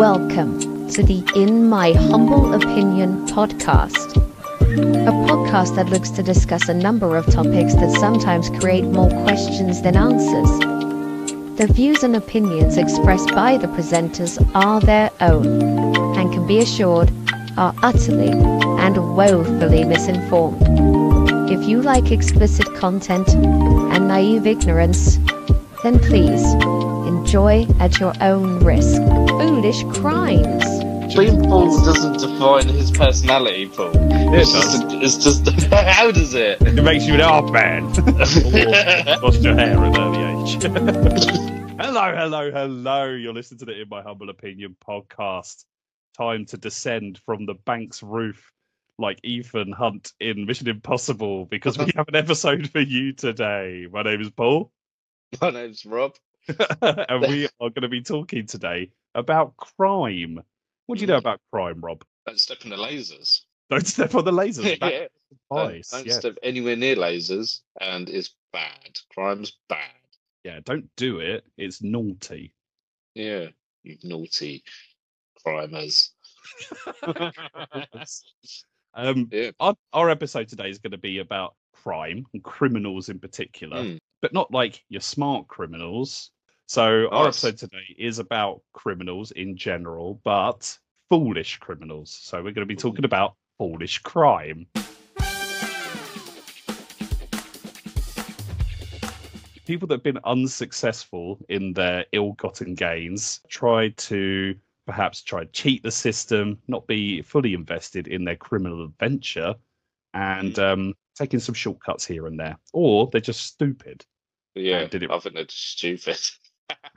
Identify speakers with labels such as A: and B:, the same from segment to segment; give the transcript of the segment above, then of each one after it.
A: Welcome to the In My Humble Opinion podcast, a podcast that looks to discuss a number of topics that sometimes create more questions than answers. The views and opinions expressed by the presenters are their own and can be assured are utterly and woefully misinformed. If you like explicit content and naive ignorance, then please enjoy at your own risk. Foolish crimes.
B: Being Paul doesn't define his personality, Paul. It's just, it's just, how does it?
C: It makes you an art man. lost your hair at an early age. hello, hello, hello. You're listening to the In My Humble Opinion podcast. Time to descend from the bank's roof like Ethan Hunt in Mission Impossible because we have an episode for you today. My name is Paul.
B: My name's Rob.
C: and we are going to be talking today about crime. What do you know
B: Mm.
C: about crime, Rob?
B: Don't step on the lasers.
C: Don't step on the lasers.
B: Yeah. Don't, don't
C: Yeah.
B: step anywhere near lasers, and it's bad. Crime's bad.
C: yeah, don't do it. It's naughty.
B: Yeah, you naughty crimers.
C: Um,
B: Yeah.
C: our, our episode today is going to be about crime and criminals in particular,
B: Mm.
C: But not like your smart criminals. So our episode today is about criminals in general, but foolish criminals. So we're going to be talking about foolish crime. People that have been unsuccessful in their ill-gotten gains try to perhaps try to cheat the system, not be fully invested in their criminal adventure, and um, taking some shortcuts here and there, or they're just stupid.
B: Yeah,
C: did it-
B: I think they're stupid.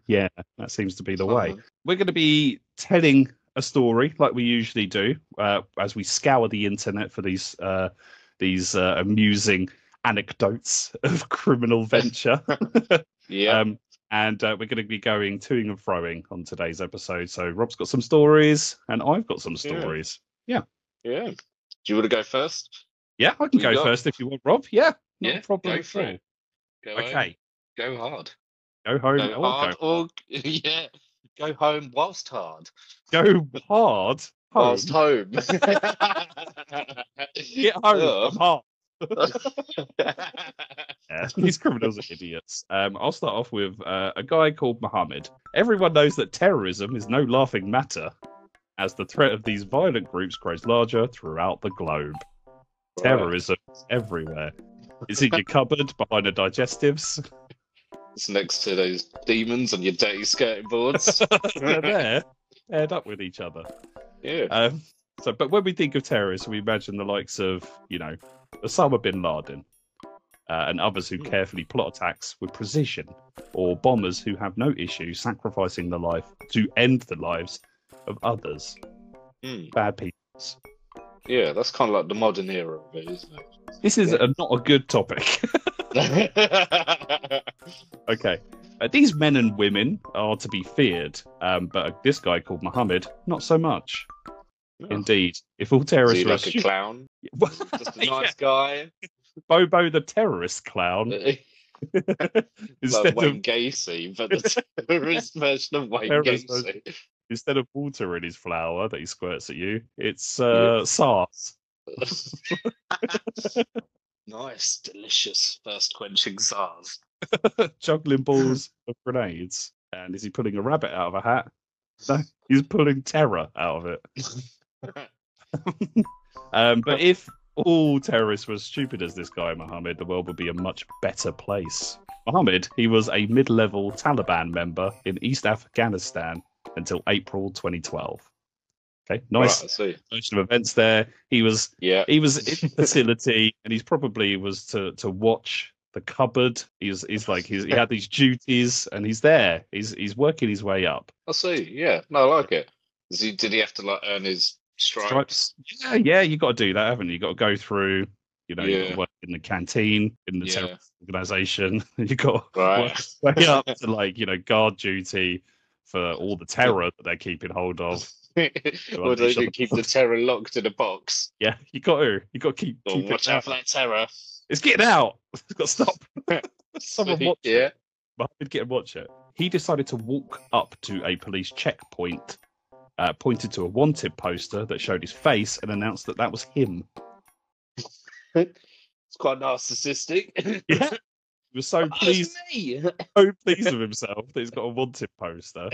C: Yeah, that seems to be the way. We're going to be telling a story like we usually do uh, as we scour the internet for these uh, these uh, amusing anecdotes of criminal venture.
B: Yeah,
C: Um, and uh, we're going to be going toing and froing on today's episode. So Rob's got some stories, and I've got some stories.
B: Yeah.
C: stories.
B: yeah. Do you want to go first?
C: Yeah, I can go first if you want, Rob. Yeah, no
B: Yeah,
C: problem
B: go for it. Go
C: Okay.
B: Go hard.
C: go home.
B: Go hard,
C: go,
B: or yeah, go home whilst hard.
C: go hard. Home.
B: Whilst home.
C: Get home. I'm hard. Yeah, these criminals are idiots. Um, I'll start off with uh, a guy called Mohammed. Everyone knows that terrorism is no laughing matter, as the threat of these violent groups grows larger throughout the globe. Terrorism is everywhere. It's in your cupboard behind the digestives.
B: It's next to those demons on your dirty skirting boards.
C: They're there, paired up with each other.
B: yeah.
C: Um, so, but when we think of terrorists, we imagine the likes of, you know, Osama bin Laden uh, and others who carefully plot attacks with precision, or bombers who have no issue sacrificing the life to end the lives of others.
B: Hmm.
C: Bad people.
B: Yeah, that's kind of like the modern era of it, isn't it?
C: This is a, not a good topic. okay. Uh, these men and women are to be feared, um, but this guy called Muhammad, not so much. Indeed, if all
B: Is
C: terrorists were
B: like a clown? Just a
C: Yeah.
B: nice guy?
C: Bobo the terrorist clown,
B: like
C: instead
B: Wayne
C: of
B: Gacy, but the terrorist version of Wayne
C: Terrorist
B: Gacy.
C: instead of water in his flower that he squirts at you, it's uh, SARS.
B: Nice, delicious first quenching SARS.
C: juggling balls of grenades. And is he pulling a rabbit out of a hat? No, he's pulling terror out of it. Um, but if all terrorists were as stupid as this guy, Mohammed, the world would be a much better place. Mohammed, he was a mid level Taliban member in East Afghanistan until April 2012. Okay, nice
B: Right,
C: version of events there. He was
B: Yeah.
C: he was in the facility and he's probably was to to watch the cupboard he's he's like he's, he had these duties and he's there he's he's working his way up
B: I see. Yeah. No, I like it. He, did he have to like earn his stripes?
C: yeah yeah you got to do that haven't you you got to go through you know you got
B: Yeah.
C: to work in the canteen in the
B: Yeah.
C: organization you got to
B: Right.
C: work way up to like you know guard duty for all the terror that they're keeping hold of
B: or do you keep the terror locked in a box?
C: yeah you got to you got to keep,
B: Oh,
C: keep it
B: watch out for that terror.
C: it's getting out it's got to stop Someone
B: Sweet,
C: watch it.
B: yeah.
C: Mohammed get and watch it. He decided to walk up to a police checkpoint uh, pointed to a wanted poster that showed his face and announced that that was him.
B: it's quite narcissistic.
C: Yeah. He was so pleased,
B: me.
C: so pleased with himself that he's got a wanted poster.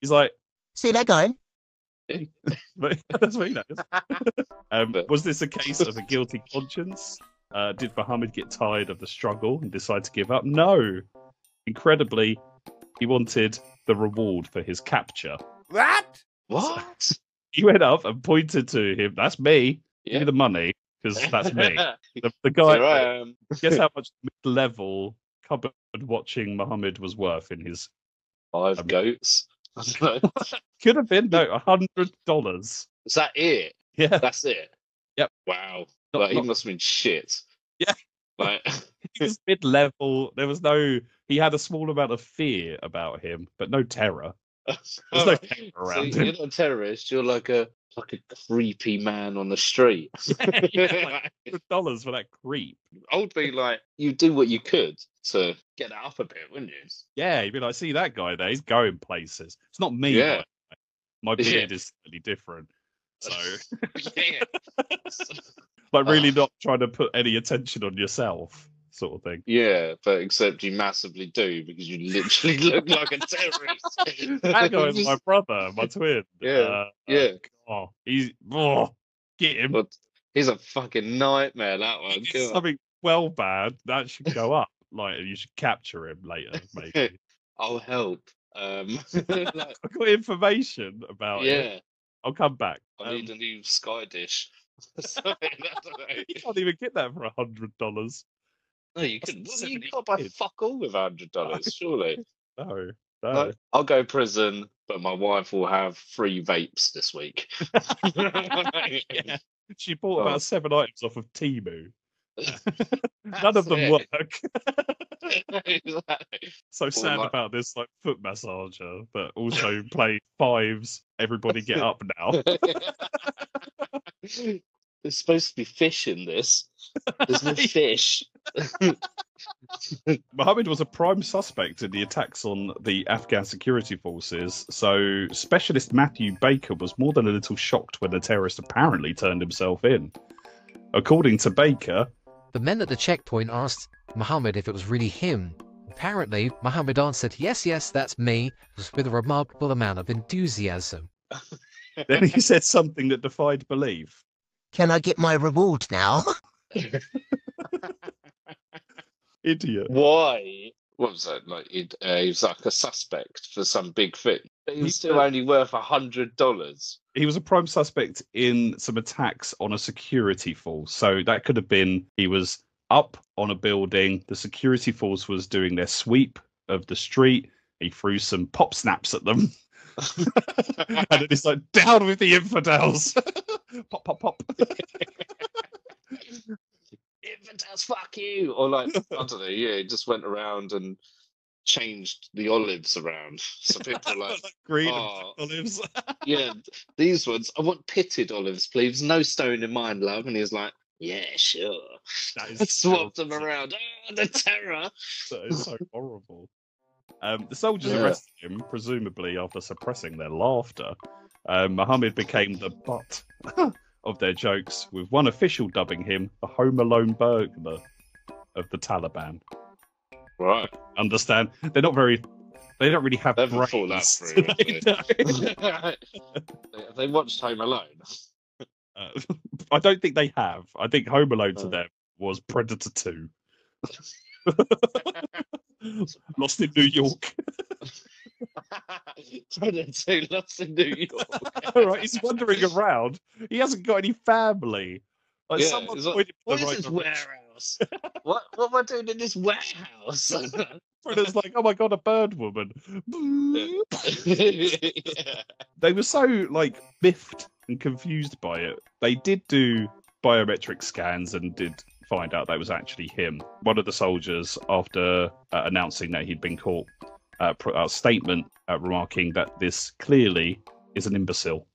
C: He's like,
D: See that guy?
C: But that's what he knows. Um, was this a case of a guilty conscience? Uh, did Muhammad get tired of the struggle and decide to give up? No. Incredibly, he wanted the reward for his capture.
D: What?
B: What?
C: He went up and pointed to him. That's me. Give me the money because that's me. The, the
B: Here
C: guy.
B: I am.
C: Guess how much mid-level cupboard watching Muhammad was worth in his?
B: Five
C: Um,
B: goats. I don't know.
C: Could have been no, a hundred dollars.
B: Is that it?
C: Yeah.
B: That's it.
C: Yep.
B: Wow.
C: Not-
B: like, he must have been shit.
C: Yeah.
B: Like,
C: he was mid-level. There was no. He had a small amount of fear about him, but no terror. There's no terror
B: so
C: around
B: you're
C: him.
B: not a terrorist. You're like a like a creepy man on the street.
C: Yeah, like hundred dollars for that creep.
B: I would be like, you do what you could to get that up a bit, wouldn't you?
C: Yeah, you'd be like, see that guy there? He's going places. It's not me.
B: Yeah.
C: My
B: Yeah.
C: beard is slightly different. So,
B: yeah.
C: like, really not trying to put any attention on yourself, sort of thing.
B: Yeah, but except you massively do because you literally look like a terrorist.
C: That guy's my brother, my twin.
B: Yeah,
C: Uh,
B: yeah,
C: oh, he's oh, get him.
B: but he's a fucking nightmare. That one.
C: Something well bad that should go up. Like, you should capture him later, maybe.
B: I'll help. Um, like,
C: I've got information about it.
B: yeah,
C: I'll come back.
B: I need
C: Um,
B: a new Sky dish. Sorry, I don't know.
C: you can't even get that for a hundred dollars.
B: No, you could. Well, you can't buy fuck all with a hundred dollars, surely.
C: No, no.
B: No, I'll go prison, but my wife will have free vapes this week.
C: Yeah. She bought
B: Oh.
C: about seven items off of Temu. None of them
B: it.
C: work.
B: Exactly.
C: so sad
B: like-
C: about this like foot massager but also played fives. Everybody get up now.
B: There's supposed to be fish in this. There's no fish.
C: Mohammed was a prime suspect in the attacks on the Afghan security forces, so specialist Matthew Baker was more than a little shocked when the terrorist apparently turned himself in. According to Baker,
E: The men at the checkpoint asked Muhammad if it was really him. Apparently, Muhammad answered, Yes, yes, that's me, with a remarkable amount of enthusiasm.
C: then he said something that defied belief.
D: Can I get my reward now?
C: Idiot.
B: Why? What was that? Like it, uh, he was like a suspect for some big thing. But he was still only worth a hundred dollars.
C: He was a prime suspect in some attacks on a security force. So that could have been he was up on a building, the security force was doing their sweep of the street. He threw some pop snaps at them. and it's like, down with the infidels. pop, pop, pop.
B: Infidels, fuck you! Or like I don't know. Yeah, he just went around and changed the olives around. So people were like,
C: Green
B: "Oh,
C: olives.
B: yeah, these ones. I want pitted olives, please. No stone in mine, love." And he was like, "Yeah, sure."
C: That is
B: swapped them around. Oh, the terror!
C: That is so horrible. Um, the soldiers
B: Yeah.
C: arrested him, presumably after suppressing their laughter. Um, Muhammad became the butt of their jokes, with one official dubbing him the Home Alone burglar of the Taliban.
B: Right.
C: Understand? They're not very. They don't really have
B: They
C: brains.
B: thought that through,
C: They
B: have they watched Home Alone.
C: Uh, I don't think they have. I think Home Alone to
B: Oh.
C: them was Predator Two. Lost in New York.
B: Predator lost in New York.
C: right, he's wandering around. He hasn't got any family. Like
B: Yeah,
C: someone
B: like,
C: pointed
B: What
C: the
B: is
C: right direction.
B: Warehouse? what what am I doing in this warehouse?
C: Predator's like, oh my god, a bird woman.
B: yeah.
C: They were so like miffed and confused by it. They did do biometric scans and did find out that was actually him. One of the soldiers, after uh, announcing that he'd been caught, uh, put out a statement uh, remarking that this clearly is an imbecile.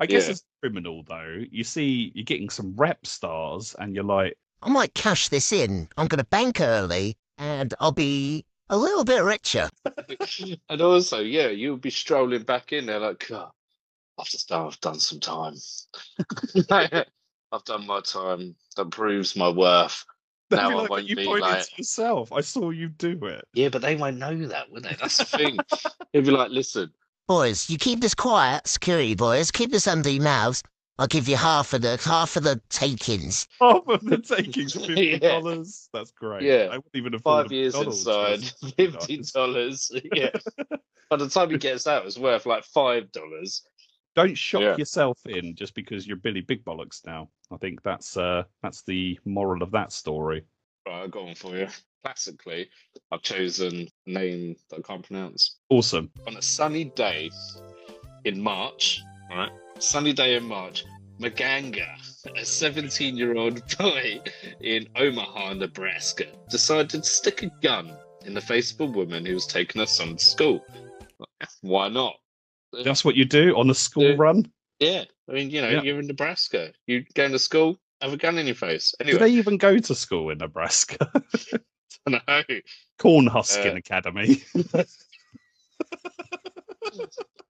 C: I guess
B: Yeah.
C: a criminal, though, you see you're getting some rep stars, and you're like,
D: I might cash this in. I'm going to bank early and I'll be A little bit richer.
B: and also, yeah, you'll be strolling back in there like, "God, I've just done, I've done some time. I've done my time. That proves my worth.
C: That'd
B: Now
C: be
B: I
C: like when
B: won't
C: you
B: be
C: pointed
B: like-
C: to yourself. I saw you do it.
B: Yeah, but they won't know that, would they? That's the thing. It'd be like, listen,
D: Boys, you keep this quiet, security boys. Keep this under your mouths. I'll give you half of the half of the takings.
C: Half of the takings fifty
B: Yeah.
C: dollars. That's great.
B: Yeah.
C: I wouldn't even afford
B: five years inside, fifty
C: $50.
B: Yeah. By the time he gets out, it's worth like five dollars.
C: Don't shock
B: Yeah.
C: yourself in just because you're Billy Big Bollocks now. I think that's uh that's the moral of that story.
B: Right, I'll go on for you. Classically, I've chosen a name that I can't pronounce.
C: Awesome.
B: On a sunny day in March, right? Sunny day in March, Maganga, a 17 year old boy in Omaha, Nebraska, decided to stick a gun in the face of a woman who was taking her son to school. Why not?
C: That's what you do on a school run.
B: Yeah, I mean, you know,
C: Yeah.
B: you're in Nebraska. You go to school, have a gun in your face.
C: Do they even go to school in Nebraska?
B: no.
C: Corn husking
B: Uh,
C: Academy.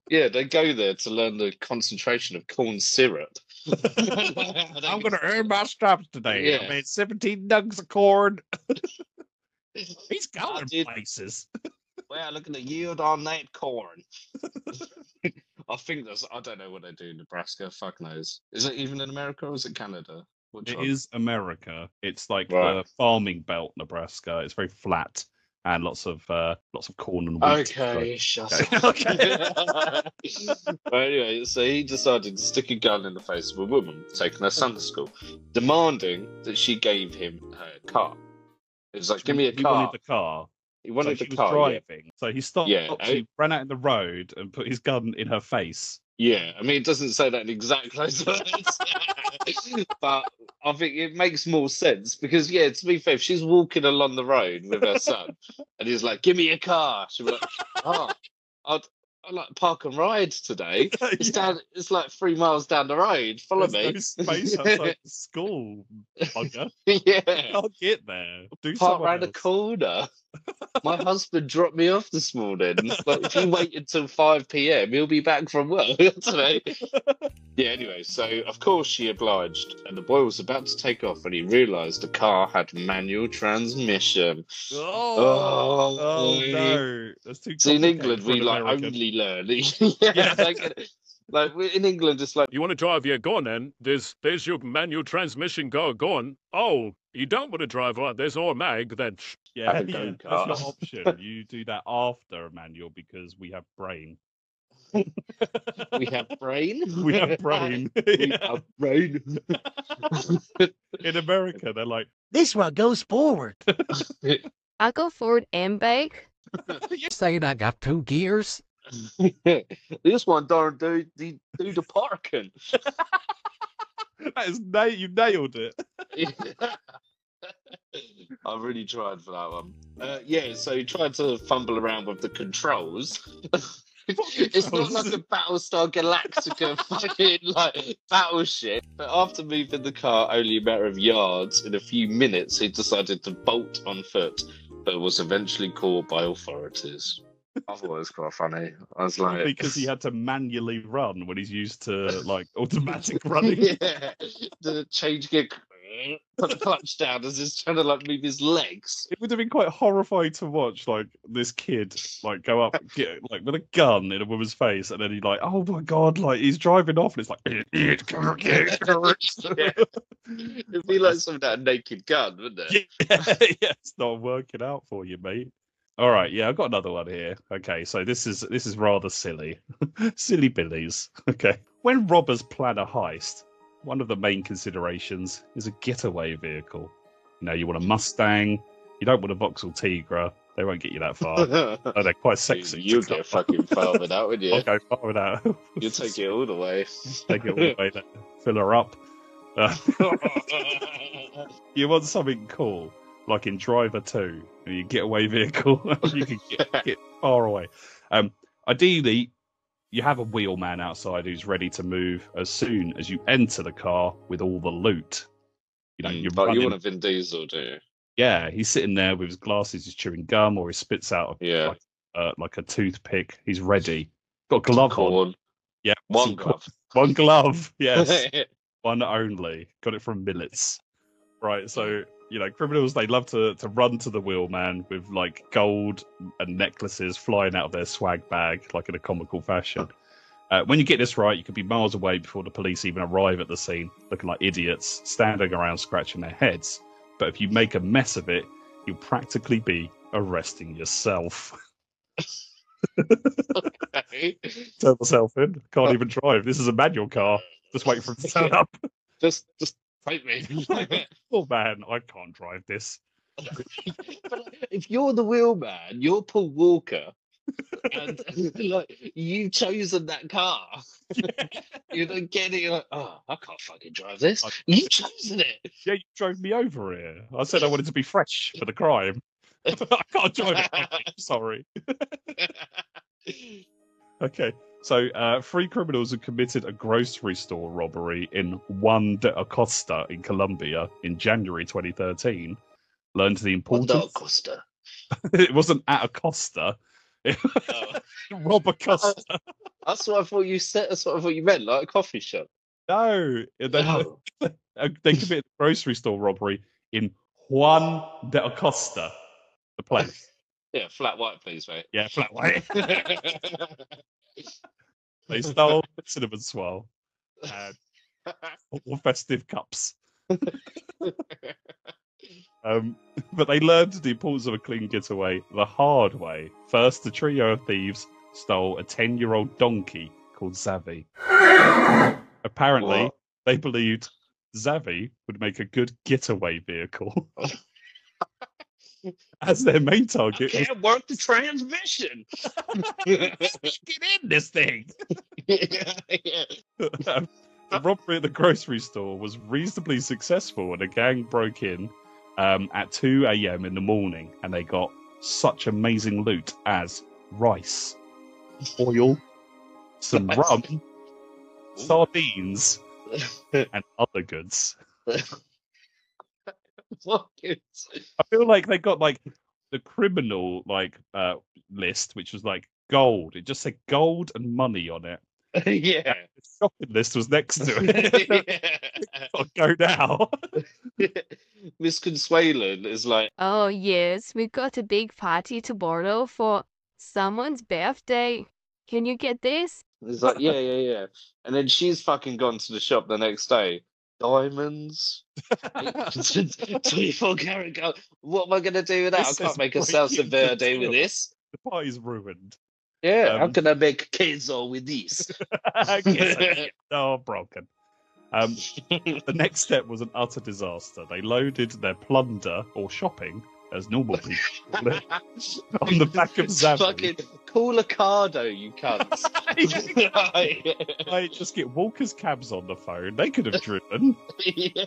B: Yeah, they go there to learn the concentration of corn syrup.
C: I'm gonna earn my stripes today.
B: Yeah.
C: I made 17 nugs of corn. He's
B: I
C: going
B: did-
C: places.
B: Well, look at the yield on that corn. I think that's. I don't know what they do in Nebraska. Fuck knows. Is it even in America or is it Canada? Which
C: It
B: one?
C: is America. It's like
B: Right.
C: the farming belt, Nebraska. It's very flat and lots of uh, lots of corn and wheat.
B: Okay, shut
C: Okay,
B: up.
C: okay.
B: well, anyway, so he decided to stick a gun in the face of a woman taking her son to school, demanding that she gave him her car. It was like, give me a
C: he
B: car.
C: He wanted the car.
B: he wanted
C: so
B: the
C: she
B: car.
C: was
B: yeah.
C: driving. So he stopped.
B: Yeah,
C: He ran out in the road and put his gun in her face.
B: Yeah, I mean, it doesn't say that in exact those words, but I think it makes more sense because, yeah, to be fair, if she's walking along the road with her son and he's like, "Give me a car," she'll be like, "Oh, I'd, I'd like park and ride today. It's
C: Yeah,
B: down, it's like three miles down the road. Follow
C: there's
B: me."
C: no space outside school, bugger.
B: yeah,
C: I'll get there. Do
B: park
C: someone
B: round the
C: else.
B: corner. My husband dropped me off this morning. Like, if you wait until 5 p.m., he'll be back from work. I. Yeah, anyway, so of course she obliged, and the boy was about to take off when he realised the car had manual transmission.
C: Oh,
B: oh, Oh,
C: no. That's too
B: See, in England, we like
C: American.
B: only learn. yeah,
C: Yeah.
B: like, like we- in England, it's like,
F: You want to drive your gun then? There's there's your manual transmission car going. Oh, you don't want to drive one. There's automatic. Then sh-
C: Yeah,
B: have a
C: yeah,
B: go-kart.
C: that's your option. You do that after a manual because we have brain.
B: we have brain.
C: We have brain.
B: we
C: Yeah.
B: have brain.
C: In America, they're like,
D: This one goes forward.
A: I go forward and back.
E: You're saying I got two gears?
B: this one don't do, do, do the parking.
C: that is na- you nailed it.
B: I really tried for that one. Uh, yeah, so he tried to fumble around with the controls. it's not like a Battlestar Galactica fucking like battleship. But after moving the car only a matter of yards, in a few minutes he decided to bolt on foot, but was eventually caught by authorities. I thought it was quite funny. I was like,
C: because he had to manually run when he's used to like automatic running.
B: yeah, the change gear, put the clutch down as he's trying to like move his legs.
C: It would have been quite horrifying to watch, like this kid, like go up, get like with a gun in a woman's face, and then he like, oh my god, like he's driving off, and it's like, idiot, come on, get it."
B: Yeah. It'd be like some of that naked gun, wouldn't it?
C: yeah, yeah, it's not working out for you, mate. All right, yeah, I've got another one here. Okay, so this is this is rather silly, silly billies. Okay, when robbers plan a heist, one of the main considerations is a getaway vehicle. You know, you want a Mustang, you don't want a Vauxhall Tigra. They won't get you that far. oh, they're quite sexy.
B: you
C: to
B: get
C: come.
B: fucking far with that, wouldn't you?
C: I'll go far with that.
B: You take it all the way.
C: Take it all the way there. Fill her up. Uh, you want something cool, like in Driver 2, and you getaway vehicle, you can get, get far away. Um, ideally, you have a wheelman outside who's ready to move as soon as you enter the car with all the loot. You know,
B: Mm,
C: you're
B: but you want a Vin Diesel, do you?
C: Yeah, he's sitting there with his glasses, he's chewing gum, or he spits out a,
B: Yeah.
C: like, uh, like a toothpick. He's ready. Got a glove on. Yeah,
B: One glove.
C: One glove. Yes, one only. Got it from Millets. Right. So you know, criminals they love to to run to the wheel man with like gold and necklaces flying out of their swag bag, like in a comical fashion. Uh, when you get this right, you could be miles away before the police even arrive at the scene, looking like idiots, standing around scratching their heads. But if you make a mess of it, you'll practically be arresting yourself.
B: Okay.
C: Turn myself in. Can't even drive. This is a manual car. Just wait for it to turn up.
B: just, just take me.
C: Oh man, I can't drive this.
B: but if you're the wheelman, you're Paul Walker, and like you've chosen that car, you're not getting like, oh, I can't fucking drive this.
C: I-
B: You've chosen it.
C: Yeah, you drove me over here. I said I wanted to be fresh for the crime. I can't drive it. Sorry. Okay. So, uh, three criminals have committed a grocery store robbery in Juan de Acosta in Colombia in January 2013. Learned the importance.
B: Acosta.
C: it wasn't at Acosta.
B: Oh,
C: Rob Acosta.
B: that's what I thought you said. That's what I thought you meant, like a coffee shop.
C: No. They,
B: Oh.
C: uh, they committed a grocery store robbery in Juan de Acosta, the place.
B: Yeah, flat white, please, mate.
C: Yeah, flat white. They stole cinnamon swirl and all festive cups. Um, but they learned the importance of a clean getaway the hard way. First, the trio of thieves stole a 10 year old donkey called Zavi. Apparently,
B: What?
C: they believed Zavi would make a good getaway vehicle. As their main target was
B: can't work the transmission.
C: get in this thing.
B: yeah.
C: Um, the robbery at the grocery store was reasonably successful, and a gang broke in um, at 2 a.m. in the morning, and they got such amazing loot as rice, oil, some rum, sardines, and other goods.
B: Fuck.
C: I feel like they got like the criminal like uh, list, which was like gold. It just said gold and money on it.
B: yeah.
C: The shopping list was next to it. Gotta go now.
B: Miss Consuelan is like,
G: Oh, yes, we've got a big party tomorrow for someone's birthday. Can you get this?
B: it's like, yeah, yeah, yeah. And then she's fucking gone to the shop the next day. Diamonds, 24 karat gold. What am I going to do with that?
C: This
B: I can't make a salsa
C: breaking
B: verde with this.
C: the party's ruined.
B: Yeah, how
C: Um,
B: can I make queso with this?
C: Yes, oh, broken. Um, the next step was an utter disaster. They loaded their plunder or shopping, as normal people on the back of Zavi.
B: Fucking call a cardo, you cunts.
C: I just get Walker's cabs on the phone. They could have driven.
B: yeah.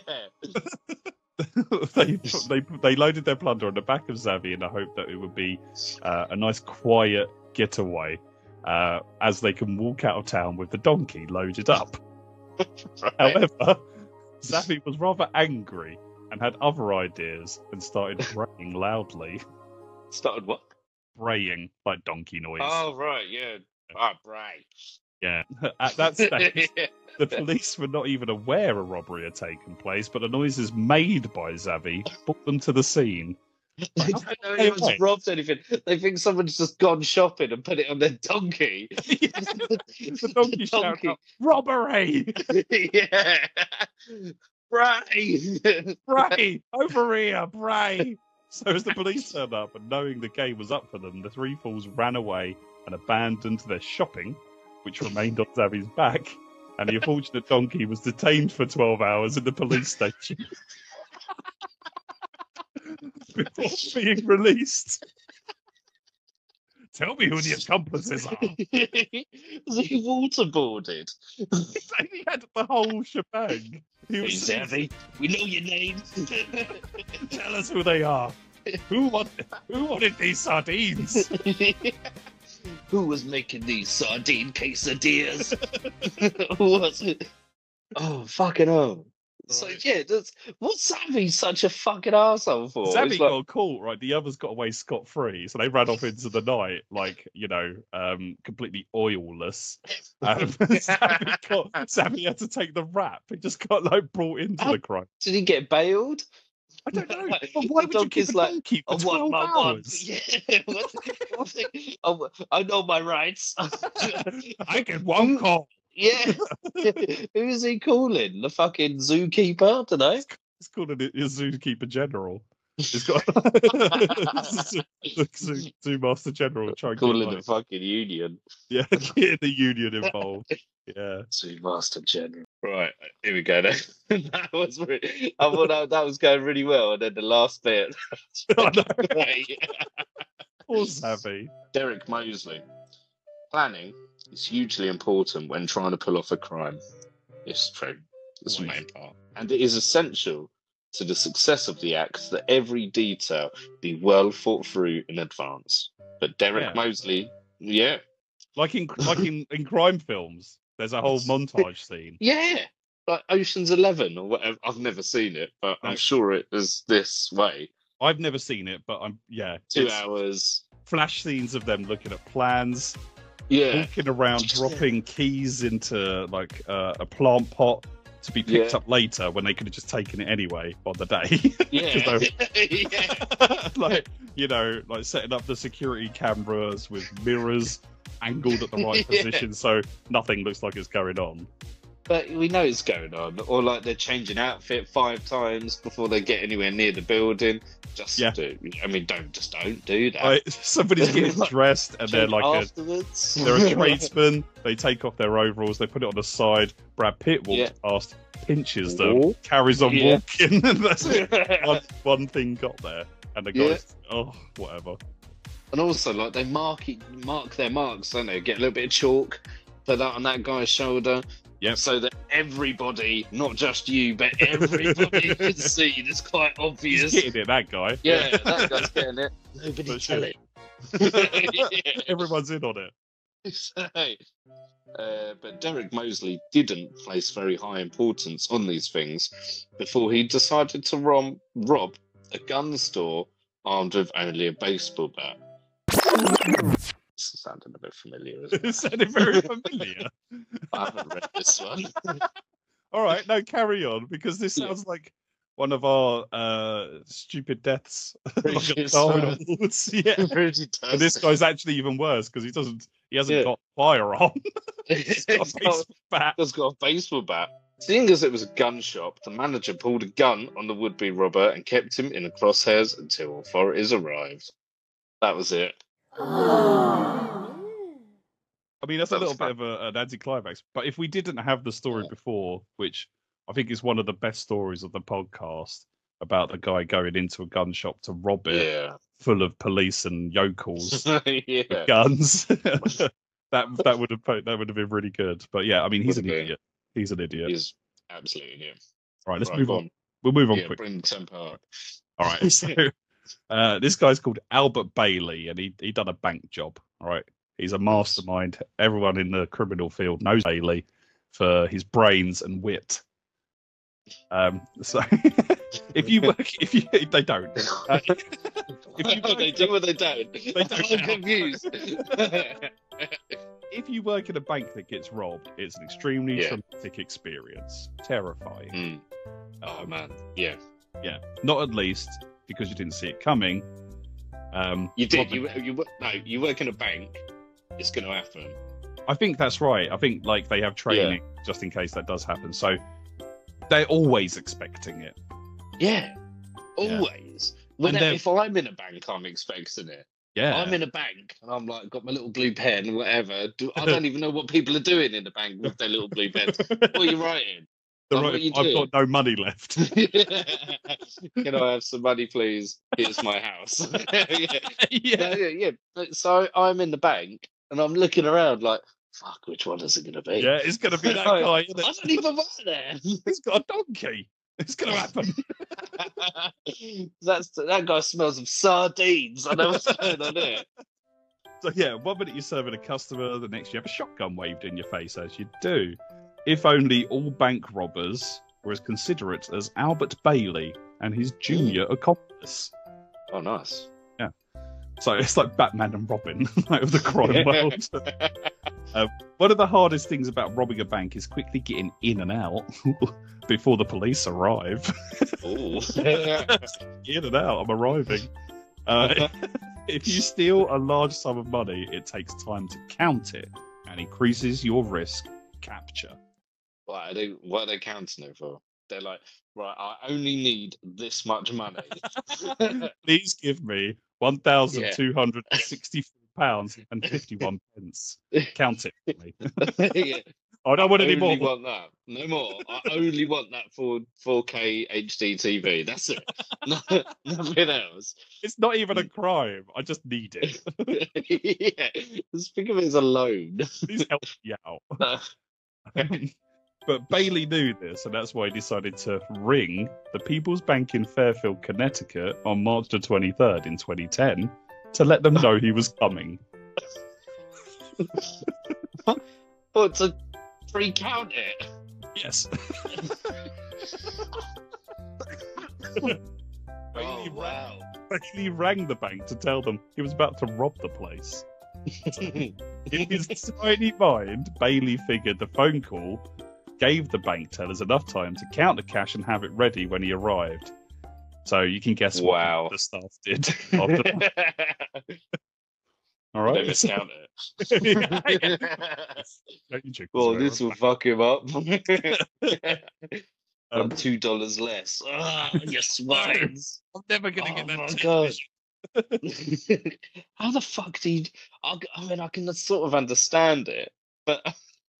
C: they, they they loaded their plunder on the back of Zavi in the hope that it would be uh, a nice quiet getaway uh, as they can walk out of town with the donkey loaded up.
B: Right.
C: However, Zavi was rather angry and had other ideas and started braying loudly.
B: Started what?
C: Braying like donkey noise.
B: Oh, right, yeah. Ah, right.
C: Yeah. At that stage, the police were not even aware a robbery had taken place, but the noises made by Zavi brought them to the scene.
B: They don't know anyone's
C: wait.
B: robbed anything. They think someone's just gone shopping and put it on their donkey.
C: the donkey shouted out, Robbery!
B: yeah. Right.
C: Bray! Over here, Bray! So as the police turned up and knowing the game was up for them, the three fools ran away and abandoned their shopping, which remained on Zavi's back, and the unfortunate donkey was detained for 12 hours in the police station. Before being released. Tell me who the accomplices are.
B: He waterboarded?
C: he had the whole shebang. He
B: Hey,
C: was
B: we know your name.
C: Tell us who they are. Who want, who wanted these sardines?
B: Who was making these sardine quesadillas? Who was it? Oh, fucking hell. So
C: Right.
B: yeah, that's, what's Savvy such a fucking asshole for?
C: Sammy
B: It's like-
C: got caught, right? The others got away scot free, so they ran off into the night, like you know, um, completely oilless. Um, Sammy, got, Sammy had to take the rap. He just got like brought into the crime.
B: Did he get bailed?
C: I don't know.
B: Like,
C: But why would you keep a
B: like,
C: donkey for
B: want
C: twelve
B: my
C: hours?
B: Yeah. what- what the- I know my rights.
C: I get one call.
B: Yeah. Who's he calling? The fucking zookeeper? I don't know.
C: It's called a, a zookeeper general. He's got the zoo, zoo master general trying to
B: Calling the fucking union.
C: yeah, get the union involved. Yeah.
B: zoo master General. Right, here we go. Then. that was really, I thought that, that was going really well, and then the last bit.
C: Know.
B: Great.
C: Poor Savvy.
B: Derek Mosley. Planning is hugely important when trying to pull off a crime. It's true. That's the main part. And it is essential to the success of the act that every detail be well thought through in advance. But Derek
C: Yeah.
B: Mosley, yeah,
C: Like in like in, in crime films, there's a whole montage scene.
B: yeah, like Ocean's Eleven or whatever. I've never seen it, but. I'm sure it is this way.
C: I've never seen it, but I'm yeah.
B: Two hours.
C: Flash scenes of them looking at plans,
B: Yeah,
C: walking around, dropping keys into like uh, a plant pot to be picked
B: Yeah.
C: up later when they could have just taken it anyway on the day.
B: yeah, yeah.
C: like you know, like setting up the security cameras with mirrors angled at the right
B: Yeah.
C: position so nothing looks like it's going on.
B: But we know it's going on, or like they're changing outfit five times before they get anywhere near the building. Just
C: Yeah.
B: do. I mean, don't just don't do that.
C: Like, somebody's getting dressed and they're like a. They're a tradesman. They take off their overalls. They put it on the side. Brad Pitt walks
B: Yeah.
C: past, pinches them,
B: Walk.
C: carries on
B: Yeah.
C: walking, and that's it. One, one thing got there, and the guys, oh, whatever.
B: and also, like they mark mark their marks, don't they? Get a little bit of chalk, put that on that guy's shoulder.
C: Yep.
B: So that everybody, not just you, but everybody can see. It's quite
C: He's
B: obvious.
C: getting it, that guy.
B: Yeah, that guy's getting it. Nobody
C: For
B: tell
C: sure.
B: it.
C: Everyone's in on it.
B: So, uh, but Derek Mosley didn't place very high importance on these things before he decided to rom- rob a gun store armed with only a baseball bat. Sounding a bit familiar, isn't
C: It sounded very familiar.
B: I haven't read this one.
C: All right, now carry on because this
B: Yeah.
C: sounds like one of our uh, stupid deaths, like Darwin. Awards. Yeah.
B: Really.
C: And this guy's actually even worse because he doesn't. He hasn't
B: Yeah.
C: got firearm. He's got a baseball bat.
B: It's got a baseball bat. Seeing as it was a gun shop, the manager pulled a gun on the would-be robber and kept him in the crosshairs until authorities arrived. That was it.
C: I mean, that's a little bit of a, an anticlimax. But if we didn't have the story before, which I think is one of the best stories of the podcast about the guy going into a gun shop to rob it,
B: Yeah.
C: full of police and yokels
B: yeah.
C: guns, that that would have that would have been really good. But yeah, I mean, he's an
B: been.
C: idiot. He's an idiot.
B: He's absolutely yeah.
C: Right, let's
B: Right,
C: move
B: go
C: on. We'll move on
B: Yeah,
C: quick.
B: bring the tempo up.
C: All right. So uh, this guy's called Albert Bailey, and he he done a bank job. All right. He's a mastermind. Everyone in the criminal field knows Bailey for his brains and wit. Um. So if you work, if you they don't. Uh, if you
B: they do or they don't.
C: they don't
B: I'm confused.
C: if you work in a bank that gets robbed, it's an extremely
B: Yeah.
C: traumatic experience, terrifying.
B: Hmm. Oh man, yeah.
C: Yeah, not at least because you didn't see it coming. Um,
B: You did. You you no. You work in a bank. It's going to happen.
C: I think that's right. I think like they have training just in case that does happen. So they're always expecting it.
B: Yeah. Always. When
C: And
B: if I'm in a bank, I'm expecting it.
C: Yeah.
B: I'm in a bank and I'm like got my little blue pen, whatever. Do, I don't even know what people are doing in the bank with their little blue pens. What are you writing? Like,
C: right, I've got no money left.
B: Can I have some money, please? Here's my house. yeah.
C: yeah.
B: yeah, yeah, yeah. So I'm in the bank and I'm looking around like, fuck, which one is it going to be?
C: Yeah, it's gonna be that guy.
B: I
C: Isn't it?
B: don't even work there.
C: He's got a donkey. It's gonna happen.
B: That's that guy smells of sardines. I know what's going on it.
C: So yeah, one minute you're serving a customer, the next you have a shotgun waved in your face, as you do. If only all bank robbers were as considerate as Albert Bailey and his junior accomplice.
B: Oh, nice. Yeah.
C: So it's like Batman and Robin like of the crime world. Um, one of the hardest things about robbing a bank is quickly getting in and out before the police arrive. In and out, I'm arriving. Uh, if you steal a large sum of money, it takes time to count it and increases your risk capture.
B: Why are they? What are they counting it for? They're like, right, I only need this much money.
C: Please give me one thousand two hundred sixty-four pounds and fifty-one pence. Count it for me.
B: yeah,
C: I don't want
B: I
C: any
B: only
C: more.
B: want that. No more. I only want that for 4K HD TV. That's it. No, nothing else.
C: It's not even a mm. crime. I just need it.
B: yeah, just think of it as a loan.
C: Please help me out. Um, but Bailey knew this, and that's why he decided to ring the People's Bank in Fairfield, Connecticut on March the 23rd in 2010 to let them know he was coming.
B: But to pre-count it.
C: Yes.
B: Oh,
C: Bailey,
B: wow.
C: rang, Bailey rang the bank to tell them he was about to rob the place. In his tiny mind, Bailey figured the phone call gave the bank tellers enough time to count the cash and have it ready when he arrived. So you can guess what
B: Wow.
C: the staff did. After, all
B: They
C: right.
B: miscount
C: Yeah, yeah.
B: it.
C: Don't you
B: well, this
C: on
B: will fuck him up.
C: Um,
B: Like two dollars less. Ah, you swines.
C: I'm never
B: gonna
C: gonna
B: get
C: get
B: Oh
C: that.
B: my god. How the fuck did he... I, I mean, I can sort of understand it, but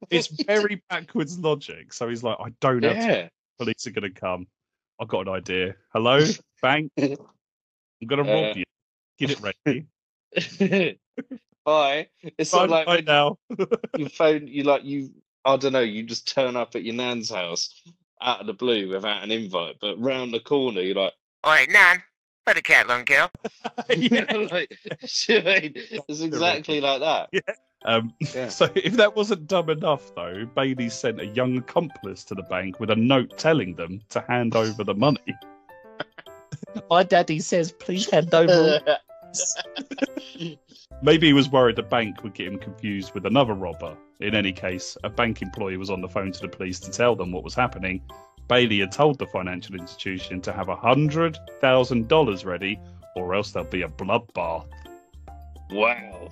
C: It's very backwards logic. So he's like, I don't have
B: yeah.
C: Police are gonna come. I've got an idea. Hello, bank. I'm gonna rob
B: Uh,
C: you. Get it ready.
B: Bye. It's sort
C: Bye,
B: of like when
C: now.
B: you phone you like you I don't know, you just turn up at your nan's house out of the blue without an invite, but round the corner you're like,
D: Oi, Nan, where the cat long girl?
B: yeah, like you know what I mean? it's exactly like that.
C: Um,
B: Yeah.
C: So if that wasn't dumb enough, though, Bailey sent a young accomplice to the bank with a note telling them to hand over the money. My daddy says, please hand over. Maybe he was worried the bank would get him confused with another robber. In any case, a bank employee was on the phone to the police to tell them what was happening. Bailey had told the financial institution to have a hundred thousand dollars ready, or else there'll be a bloodbath.
B: wow.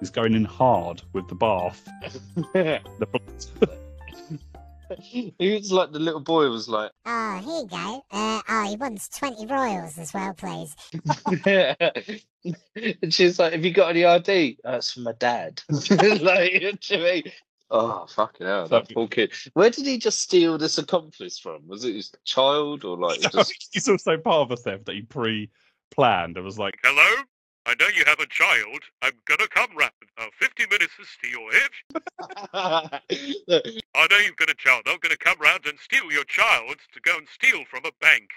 C: He's going in hard with the bath. The
B: He was like the little boy was like
H: Oh, here you go. Uh, oh, he wants 20 royals as well, please.
B: and she's like, Have you got any ID? That's for my dad. like, you know what I mean? Oh fucking hell, that
C: So-
B: poor kid. Where did he just steal this accomplice from? Was it his child or like
C: So
B: just
C: he's also part of a theft that he pre-planned. It was like,
F: Hello? I know you have a child. I'm gonna come round. Uh, 50 minutes to steal it. I know you've got a child. I'm gonna come round and steal your child to go and steal from a bank.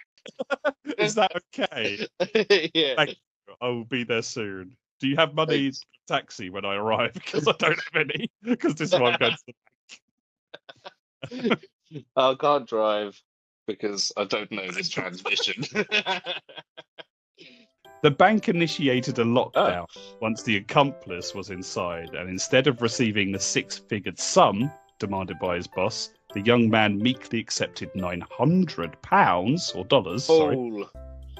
C: is that okay?
B: yeah.
C: Thank you. I will be there soon. Do you have money for taxi when I arrive? Because I don't have any. Because this is why I'm to the
B: I can't drive because I don't know this transmission.
C: The bank initiated a lockdown oh. once the accomplice was inside, and instead of receiving the six figured sum demanded by his boss, the young man meekly accepted £900 or dollars, sorry,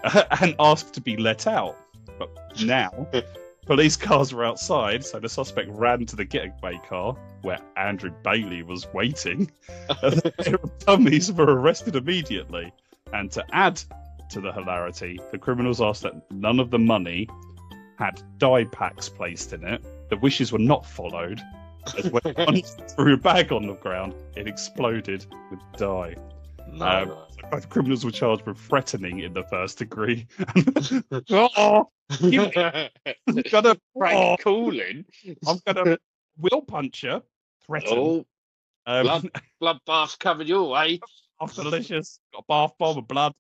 C: and asked to be let out. But now, police cars were outside, so the suspect ran to the getaway car where Andrew Bailey was waiting. the dummies were arrested immediately. And to add to the hilarity, the criminals asked that none of the money had dye packs placed in it. The wishes were not followed. As when one threw a bag on the ground, it exploded with dye.
B: No.
C: Um, Both criminals were charged with threatening in the first degree. oh, you- I'm gonna, oh. I'm gonna will punch you. Threaten.
B: Oh,
C: um,
B: blood. bloodbath covered your way.
C: oh, delicious. Got a bath bomb of blood.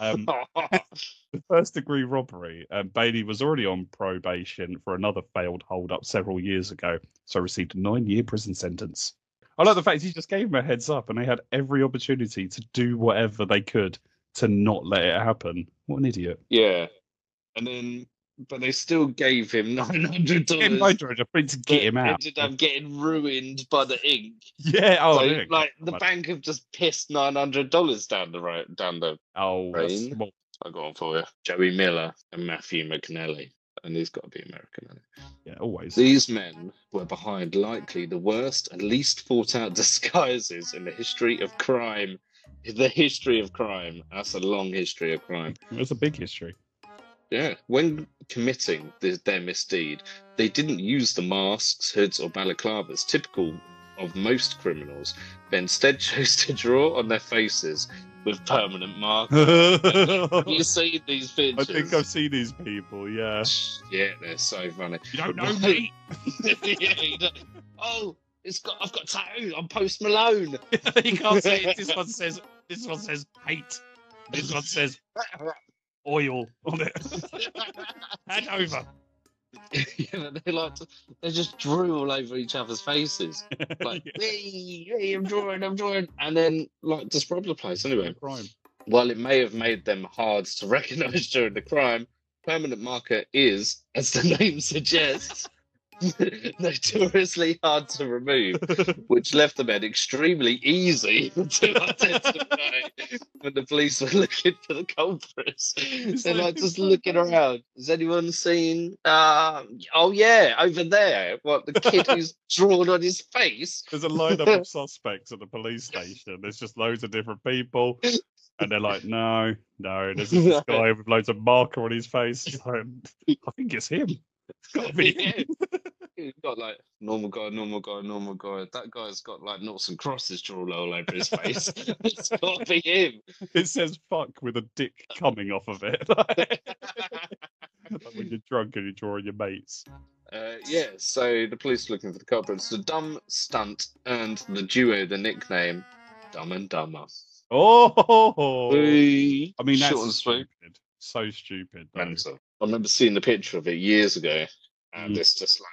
C: Um, the first degree robbery. Um, Bailey was already on probation for another failed hold up several years ago, so received a nine year prison sentence. I like the fact he just gave him a heads up, and they had every opportunity to do whatever they could to not let it happen. What an idiot!
B: Yeah, and then but they still gave him nine hundred dollars.
C: Mojo to get him out.
B: Ended up getting ruined by the ink.
C: Yeah. Oh,
B: so,
C: yeah.
B: like the
C: Right.
B: bank have just pissed nine hundred dollars down the road, down the.
C: Oh,
B: Rain. I got on for you. Joey Miller and Matthew McNally, and he's got to be American.
C: yeah, always.
B: These men were behind likely the worst and least thought out disguises in the history of crime. The history of crime. That's a long history of crime.
C: It's a big history.
B: Yeah. When committing this, their misdeed, they didn't use the masks, hoods, or balaclavas typical of most criminals, but instead chose to draw on their faces with permanent markers. Have you
C: I
B: seen these pictures?
C: I think I've seen these people. Yeah.
B: Yeah, they're so funny.
C: You don't know me.
B: yeah, Oh, it's got. I've got tattoo. I'm Post Malone.
C: you can't say it. This one says. This one says hate. This one says oil on it. Hand over.
B: yeah, they like to, they just drew all over each other's faces. Like,
C: Yeah.
B: hey, hey, I'm drawing, I'm drawing, and then like rob the place anyway.
C: Crime.
B: While it may have made them hard to recognise during the crime, permanent marker is, as the name suggests, notoriously hard to remove, which left the men extremely easy to identify when the police were looking for the culprits. They're
C: like-
B: like just looking around. Has anyone seen? Uh, oh yeah, over there. What the kid who's drawn on his face?
C: There's a lineup of suspects at the police station. There's just loads of different people. And they're like, no, no. There's this guy with loads of marker on his face. Like, I think it's him. It's got to be him.
B: He's got like normal guy, normal guy, normal guy. That guy's got like noughts and crosses drawn all over his face. it's got to be him.
C: It says fuck with a dick coming off of it. like when you're drunk and you're drawing your mates.
B: Uh, yeah, so the police are looking for the culprits. The dumb stunt earned the duo the nickname Dumb and Dumber.
C: Oh! I mean, that's
B: Short and sweet.
C: stupid. So stupid. though.
B: Mental. I remember seeing the picture of it years ago, and
C: Mm.
B: it's just like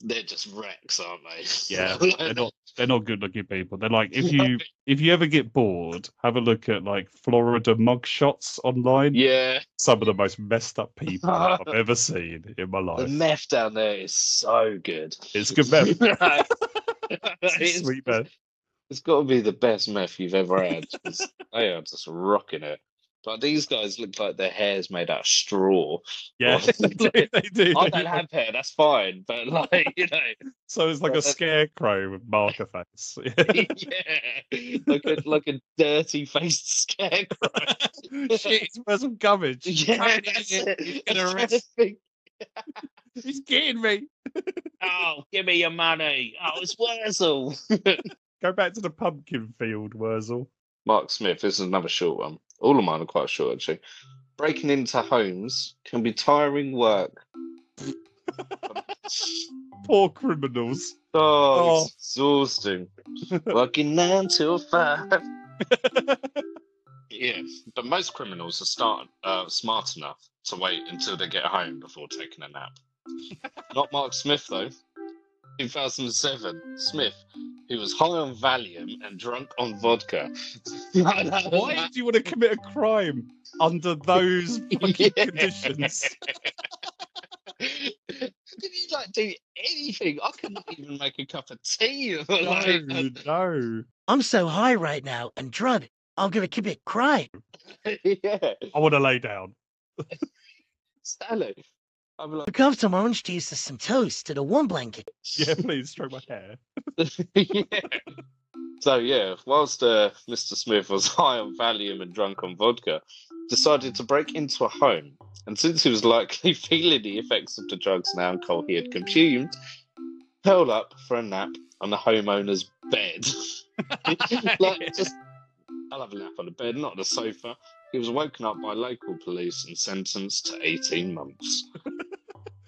B: they're just wrecks, aren't they?
C: Yeah,
B: Like,
C: they're not. They're not good looking people. They're like if you if you ever get bored, have a look at like Florida mug shots online.
B: yeah,
C: Some of the most messed up people I've ever seen in my life.
B: the meth down there is so good.
C: It's good meth. It's
B: it's,
C: sweet meth.
B: it's got to be the best meth you've ever had. They are just rocking it. But these guys look like their hair's made out of straw.
C: Yeah, they do. They do.
B: I don't have hair, that's fine. But like, you know,
C: So it's like a uh, scarecrow with marker face.
B: yeah, like a like a dirty faced scarecrow.
C: Shit, it's where's some garbage.
B: Yeah, that's it.
C: He's gonna arrest. He's getting me.
B: Oh, give me your money. Oh, it's Worzel.
C: Go back to the pumpkin field, Worzel.
B: Mark Smith, this is another short one. All of mine are quite short, actually. Breaking into homes can be tiring work.
C: Poor criminals.
B: Oh,
C: Oh.
B: it's exhausting. Working nine till five. Yeah, but most criminals are start, uh, smart enough to wait until they get home before taking a nap. Not Mark Smith, though. 2007, Smith, who was high on Valium and drunk on vodka.
C: Why do you want to commit a crime under those fucking
B: Yeah.
C: conditions?
B: Did he like do anything? I couldn't even make a cup of tea.
C: No, no.
I: I'm so high right now and drunk. I'm gonna commit crime.
B: yeah,
C: I want to lay down.
B: Stanley. I'm like,
I: Look up some orange juice and some toast and a warm blanket.
C: Yeah, please stroke my hair.
B: yeah. So yeah, whilst uh, Mr. Smith was high on Valium and drunk on vodka, decided to break into a home. And since he was likely feeling the effects of the drugs now and alcohol he had consumed, curled up for a nap on the homeowner's bed. like just, I'll have a nap on the bed, not on the sofa. He was woken up by local police and sentenced to 18 months.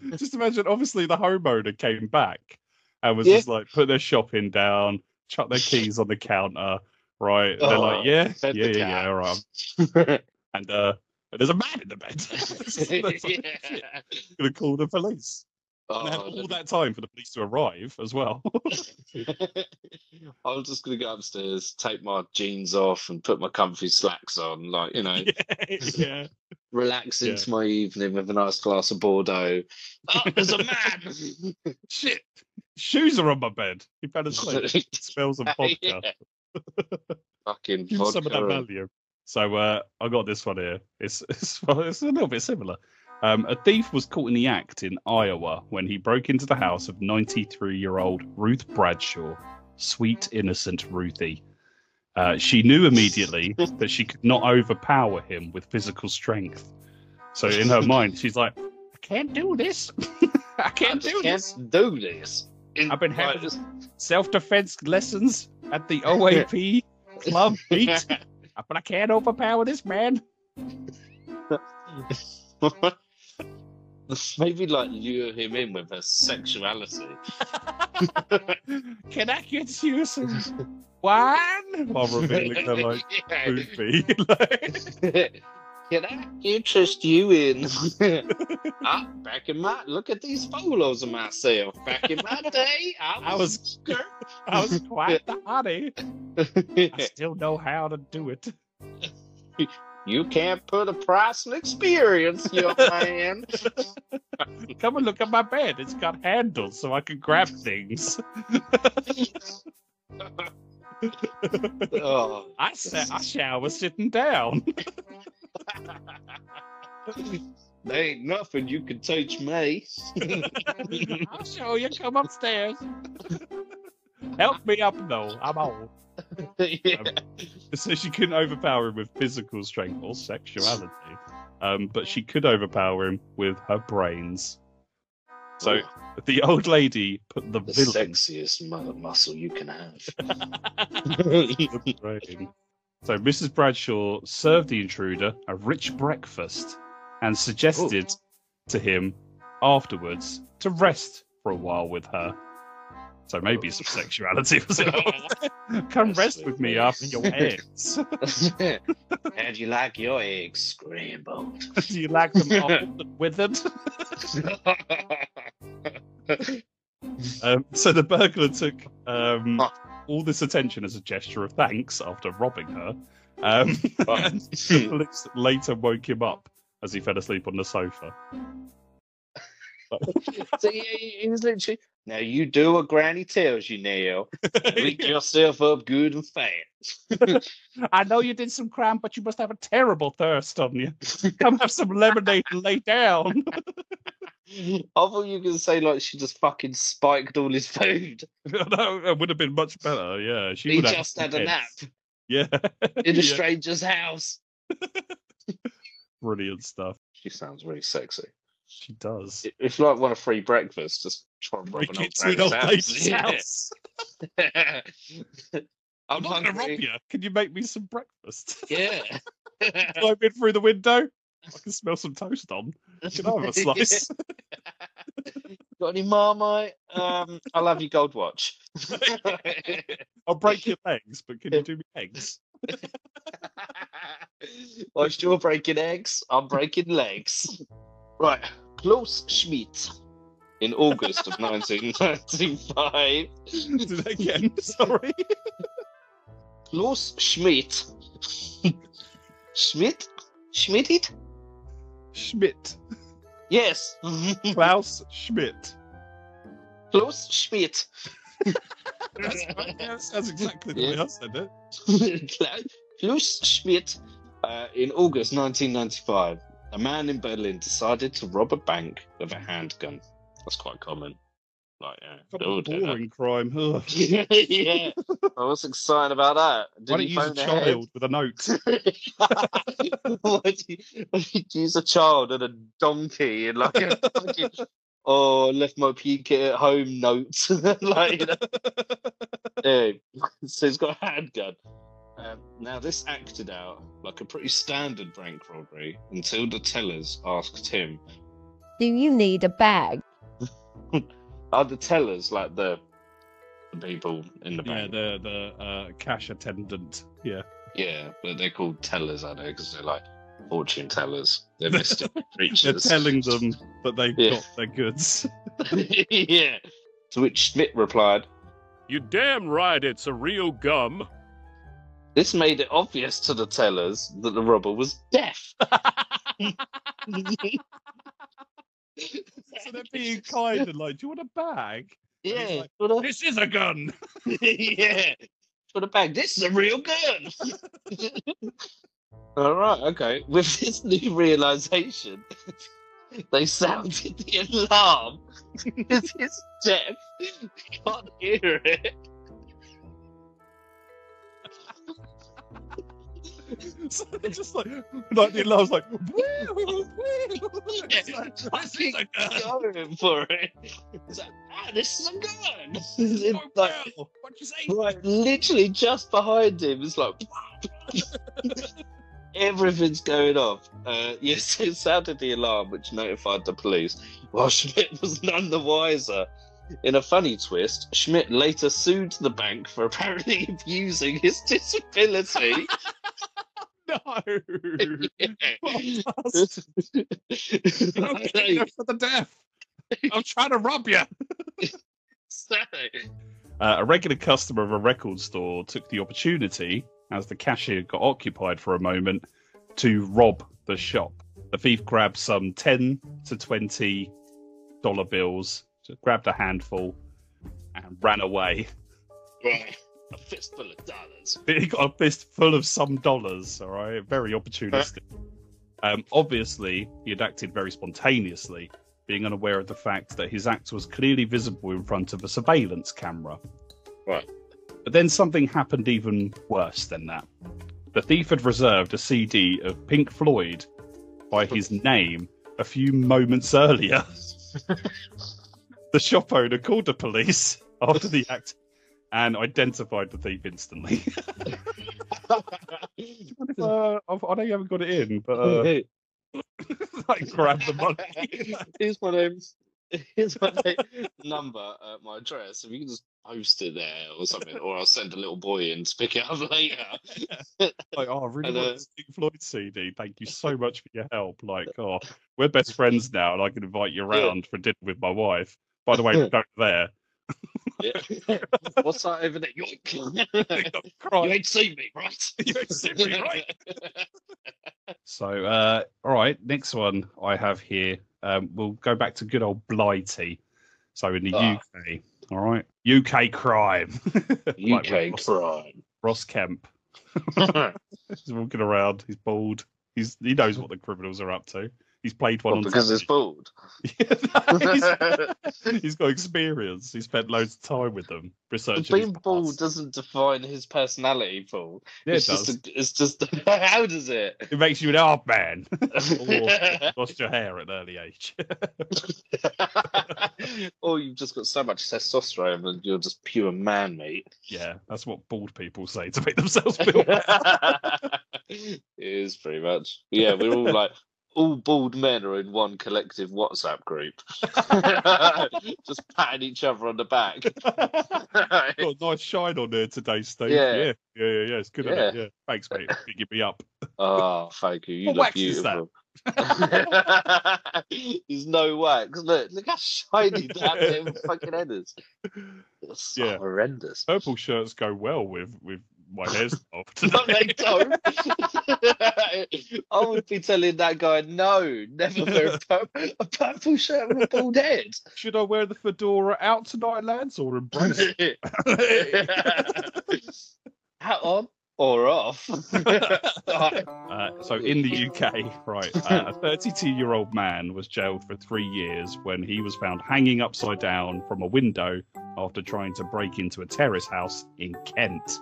C: Just imagine, obviously, the homeowner came back and was
B: Yeah.
C: just like, put their shopping down, chuck their keys on the counter, right? They're
B: Oh,
C: like, yeah, yeah, yeah, yeah,
B: cat.
C: all right. And uh, there's a man in the bed. That's-
B: yeah.
C: Gonna call the police. And they had
B: Oh,
C: all that time for the police to arrive as well.
B: I was just gonna go upstairs, take my jeans off, and put my comfy slacks on, like you know,
C: yeah.
B: Relax
C: Yeah.
B: into my evening with a nice glass of Bordeaux. Oh, there's a man!
C: Shit. Shoes are on my bed. You better sleep. It smells of vodka.
B: Fucking
C: Give some of that value. So uh, I got this one here. It's it's, well, it's a little bit similar. Um, a thief was caught in the act in Iowa when he broke into the house of 93-year-old Ruth Bradshaw, sweet innocent Ruthie. Uh, she knew immediately that she could not overpower him with physical strength. So in her mind, she's like, "I can't do this. I
B: I
C: can't
B: just
C: do this.
B: can't do this. In-
C: I've been
B: like,
C: having self-defense lessons at the OAP club beat, but I can't overpower this man."
B: Maybe like lure him in with her sexuality.
C: Can I get you some wine? While revealing her like
B: Yeah.
C: poopy.
B: Can I interest you in? ah, back in my look at these photos of myself. Back in my day, I
C: I
B: was.
C: was I was quite the hottie. I still know how to do it.
B: You can't put a price on experience, young man.
C: Come and look at my bed. It's got handles so I can grab things.
B: oh.
C: I sat I shower sitting down.
B: There ain't nothing you can teach me.
C: I'll show you. Come upstairs. Help me up though. I'm old.
B: Yeah.
C: So she couldn't overpower him with physical strength or sexuality, um, but she could overpower him with her brains. So the old lady put the
B: the
C: villain.
B: sexiest mother muscle you can have.
C: So Mrs. Bradshaw served the intruder a rich breakfast and suggested to him afterwards to rest for a while with her. So maybe some sexuality was involved. Come rest with me after your eggs.
B: How'd you like your eggs scrambled?
C: Do you like them old and withered? Um, so the burglar took um, all this attention as a gesture of thanks after robbing her. Um,
B: Right.
C: the police later woke him up as he fell asleep on the sofa.
B: so he, he- he was literally. Now you do what Granny tells you, Neil. Wake yourself up good and fast.
C: I know you did some crime, but you must have a terrible thirst on you. Come have some lemonade and lay down.
B: I thought you were gonna say like she just fucking spiked all his food.
C: no, it would have been much better. Yeah, she
B: He just had a nap.
C: Yeah,
B: in a
C: Yeah.
B: stranger's house.
C: brilliant stuff.
B: She sounds really sexy.
C: She does.
B: I- If you like want a free breakfast, just try and rob
C: Break
B: an
C: it to an
B: old
C: old
B: lady's
C: lady's
B: house.
C: house.
B: Yeah.
C: I'm
B: I'm
C: not going to rob you. Can you make me some breakfast?
B: Yeah.
C: Climb in through the window. I can smell some toast on. Can I have a slice?
B: Got any marmite? Um, I love your gold watch.
C: I'll break your legs, but can you do me eggs?
B: Whilst you're breaking eggs, I'm breaking legs. Right, Klaus Schmidt. In August of 1995,
C: Do that again. Sorry.
B: Klaus Schmidt. Schmidt? Schmidt?
C: Schmidt.
B: Yes.
C: Klaus Schmidt.
B: Klaus Schmidt.
C: That's, right, yeah, that sounds exactly the way I said it.
B: Klaus Schmidt. Uh, in August 1995, a man in Berlin decided to rob a bank with a handgun. That's quite common. Like, yeah.
C: What
B: they all
C: a
B: do that.
C: boring crime. Ugh.
B: yeah. I was excited about that. Did
C: Why don't you use a child with a note?
B: Why do you, why do you use a child and a donkey and like a fucking, oh, I left my PK at home notes. like, you know. Yeah. So he's got a handgun. Um, now, this acted out like a pretty standard bank robbery until the tellers asked him,
A: Do you need a bag?
B: Are the tellers like the, the people in the
C: Yeah,
B: bank?
C: the the uh, cash attendant. Yeah.
B: Yeah, but they're called tellers, I know, Because they're like fortune tellers. They're mystic
C: They're
B: creatures.
C: telling them that they've
B: Yeah.
C: got their goods.
B: yeah. To which Schmidt replied,
F: You damn right it's a real gum.
B: This made it obvious to the tellers that the robber was deaf.
C: So they're being kind and like, do you want a bag?
B: Yeah,
C: like,
B: for the,
C: this is a gun.
B: yeah, for the bag. This is a real gun. All right, okay. With this new realization, they sounded the alarm because it's deaf. Can't hear it.
C: so they're just like, like the alarm's like, It's like,
B: Yeah,
C: this is a
B: going for it. It's like, ah, this is a gun.
C: Oh,
B: It's like,
C: well, What'd you say?
B: right, literally just behind him. It's like everything's going off. Uh, yes, it sounded the alarm, which notified the police. While Schmidt was none the wiser. In a funny twist, Schmidt later sued the bank for apparently abusing his disability.
C: No.
B: Yeah.
C: Go for the death. I'm trying to rob you. Uh, a regular customer of a record store took the opportunity, as the cashier got occupied for a moment, to rob the shop. The thief grabbed some 10 to 20 dollar bills, just grabbed a handful, and ran away.
B: Right. A fistful of dollars.
C: He got a fistful of some dollars, all right? Very opportunistic. Um, obviously, he had acted very spontaneously, being unaware of the fact that his act was clearly visible in front of a surveillance camera.
B: Right.
C: But then something happened even worse than that. The thief had reserved a CD of Pink Floyd by his name a few moments earlier. the shop owner called the police after the act and identified the thief instantly. uh, I've- I know you haven't got it in, but uh, like grab the money.
B: Here's my name. Here's my name, number at my address. If you can just post it there or something, or I'll send a little boy in to pick it up later.
C: like, oh, I really
B: And,
C: want
B: uh,
C: this Pink Floyd CD. Thank you so much for your help. Like, oh, we're best friends now, and I can invite you
B: Yeah.
C: around for dinner with my wife. By the way, don't there.
B: Yeah. What's that over there? Yoink. you
C: Cry.
B: ain't seen me, right?
C: You ain't seen me, right? So, uh, all right, next one I have here. Um, we'll go back to good old Blighty. So in the
B: Ah.
C: UK, all right, UK crime. Like
B: UK
C: Ross,
B: crime.
C: Ross Kemp. He's walking around. He's bald. He's he knows what the criminals are up to. He's played one
B: Well,
C: on
B: because it's
C: television.
B: bald.
C: he's, he's got experience. He spent loads of time with them researching.
B: Being bald doesn't define his personality, Paul.
C: Yeah, it
B: it's
C: does.
B: just, a, it's just, how does it?
C: It makes you an art man. or lost your hair at an early age.
B: or you've just got so much testosterone and you're just pure man meat.
C: yeah, that's what bald people say to make themselves feel
B: it is pretty much. Yeah, we're all like all bald men are in one collective WhatsApp group. just patting each other on the back.
C: got a nice shine on there today, Steve.
B: Yeah.
C: Yeah, yeah, yeah, yeah. It's good. Yeah. It?
B: Yeah.
C: Thanks, mate. Picking me up.
B: oh, thank you. You
C: What
B: look
C: wax is that?
B: beautiful. There's no wax. Look, look how shiny that fucking head is. It's
C: Yeah.
B: horrendous.
C: Purple shirts go well with with my hairstyle
B: No, they don't. I would be telling that guy, no, never wear a purple, a purple shirt with a bald head.
C: Should I wear the fedora out tonight, lads, or embrace it?
B: Hat on or off.
C: Uh, so in the UK, right, uh, a 32-year-old man was jailed for three years when he was found hanging upside down from a window after trying to break into a terrace house in Kent.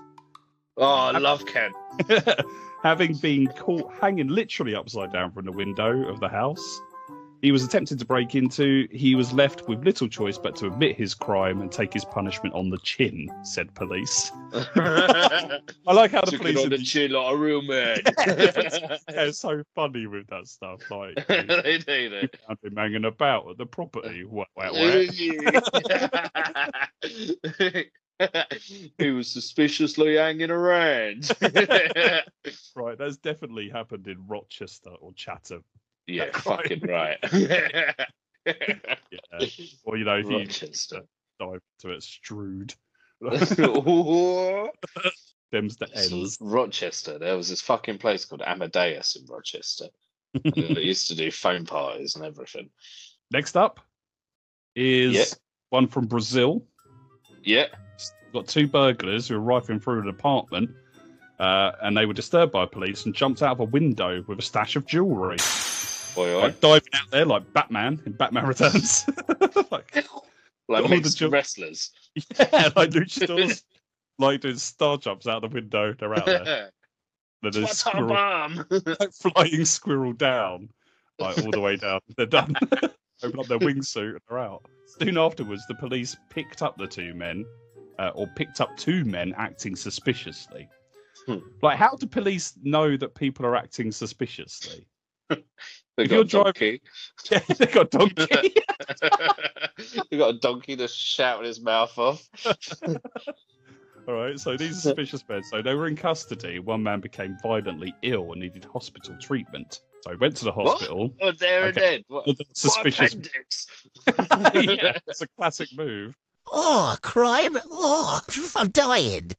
B: Oh, I love Ken.
C: Having been caught hanging literally upside down from the window of the house, he was attempting to break into. He was left with little choice but to admit his crime and take his punishment on the chin, said police. I like how the
B: Took it
C: police
B: on
C: in
B: the chin like a real man.
C: they're so funny with that stuff. Like,
B: they do, they.
C: found him hanging about at the property. What, what, what?
B: he was suspiciously hanging around.
C: Right, that's definitely happened in Rochester or Chatham.
B: yeah, fucking right.
C: Yeah. Or you know, if you
B: Rochester.
C: dive to it, Strood. Them's the ends.
B: Rochester. There was this fucking place called Amadeus in Rochester. and they used to do phone parties and everything.
C: Next up is
B: Yeah.
C: one from Brazil.
B: Yeah.
C: We've got two burglars who were rifling through an apartment, uh, and they were disturbed by police and jumped out of a window with a stash of jewellery.
B: Oi, oi.
C: Like diving out there like Batman in Batman Returns. like,
B: Like
C: all the
B: mixed
C: ju-
B: wrestlers.
C: yeah, like luchadors, like doing star jumps out the window. They're out there. Then there's
B: What's
C: squirrel,
B: bomb?
C: like, flying squirrel down, like all the way down. They're done. Open up their wingsuit and they're out. Soon afterwards, the police picked up the two men, uh, or picked up two men acting suspiciously.
B: Hmm.
C: Like, how do police know that people are acting suspiciously?
B: They
C: If
B: got
C: you're
B: a
C: driving-
B: donkey.
C: Yeah, they got a donkey.
B: they got a donkey just shouting his mouth off.
C: All right, so these suspicious men. So they were in custody. One man became violently ill and needed hospital treatment. So he went to the hospital. What?
B: Oh, there and
C: Okay.
B: then. What,
C: with a
B: what
C: Suspicious.
B: appendix?
C: yeah, it's a classic move.
D: Oh, crime! Oh, I'm dying.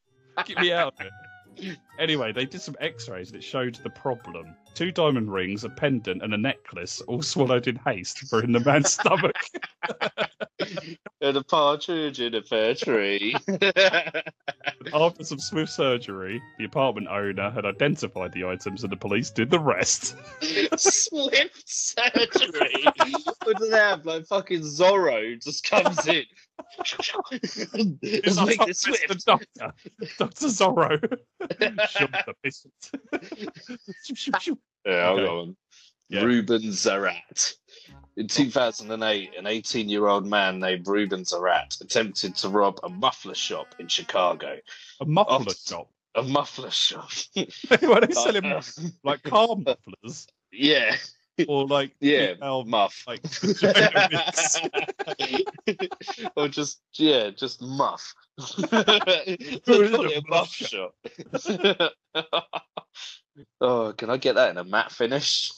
C: Get me out of it. Anyway, they did some X-rays and it showed the problem: two diamond rings, a pendant, and a necklace, all swallowed in haste, were in the man's stomach.
B: and a partridge in a pear tree.
C: After some swift surgery, the apartment owner had identified the items, and the police did the rest.
B: Swift surgery. what do they have? Like fucking Zorro just comes in. Make this
C: the
B: swift.
C: doctor, Doctor Zorro. The.
B: Yeah, hold
C: Okay.
B: on.
C: Yeah.
B: Ruben Zarat. In 2008, an 18 year old man named Ruben Zarat attempted to rob a muffler shop in Chicago.
C: A muffler shop.
B: A muffler shop.
C: Why they selling
B: Uh,
C: like car mufflers
B: yeah,
C: or like
B: yeah,
C: female,
B: muff.
C: like
B: or just, yeah, just muff. Call
C: Put it in
B: it
C: a muff
B: shop. oh, can I get that in a matte finish?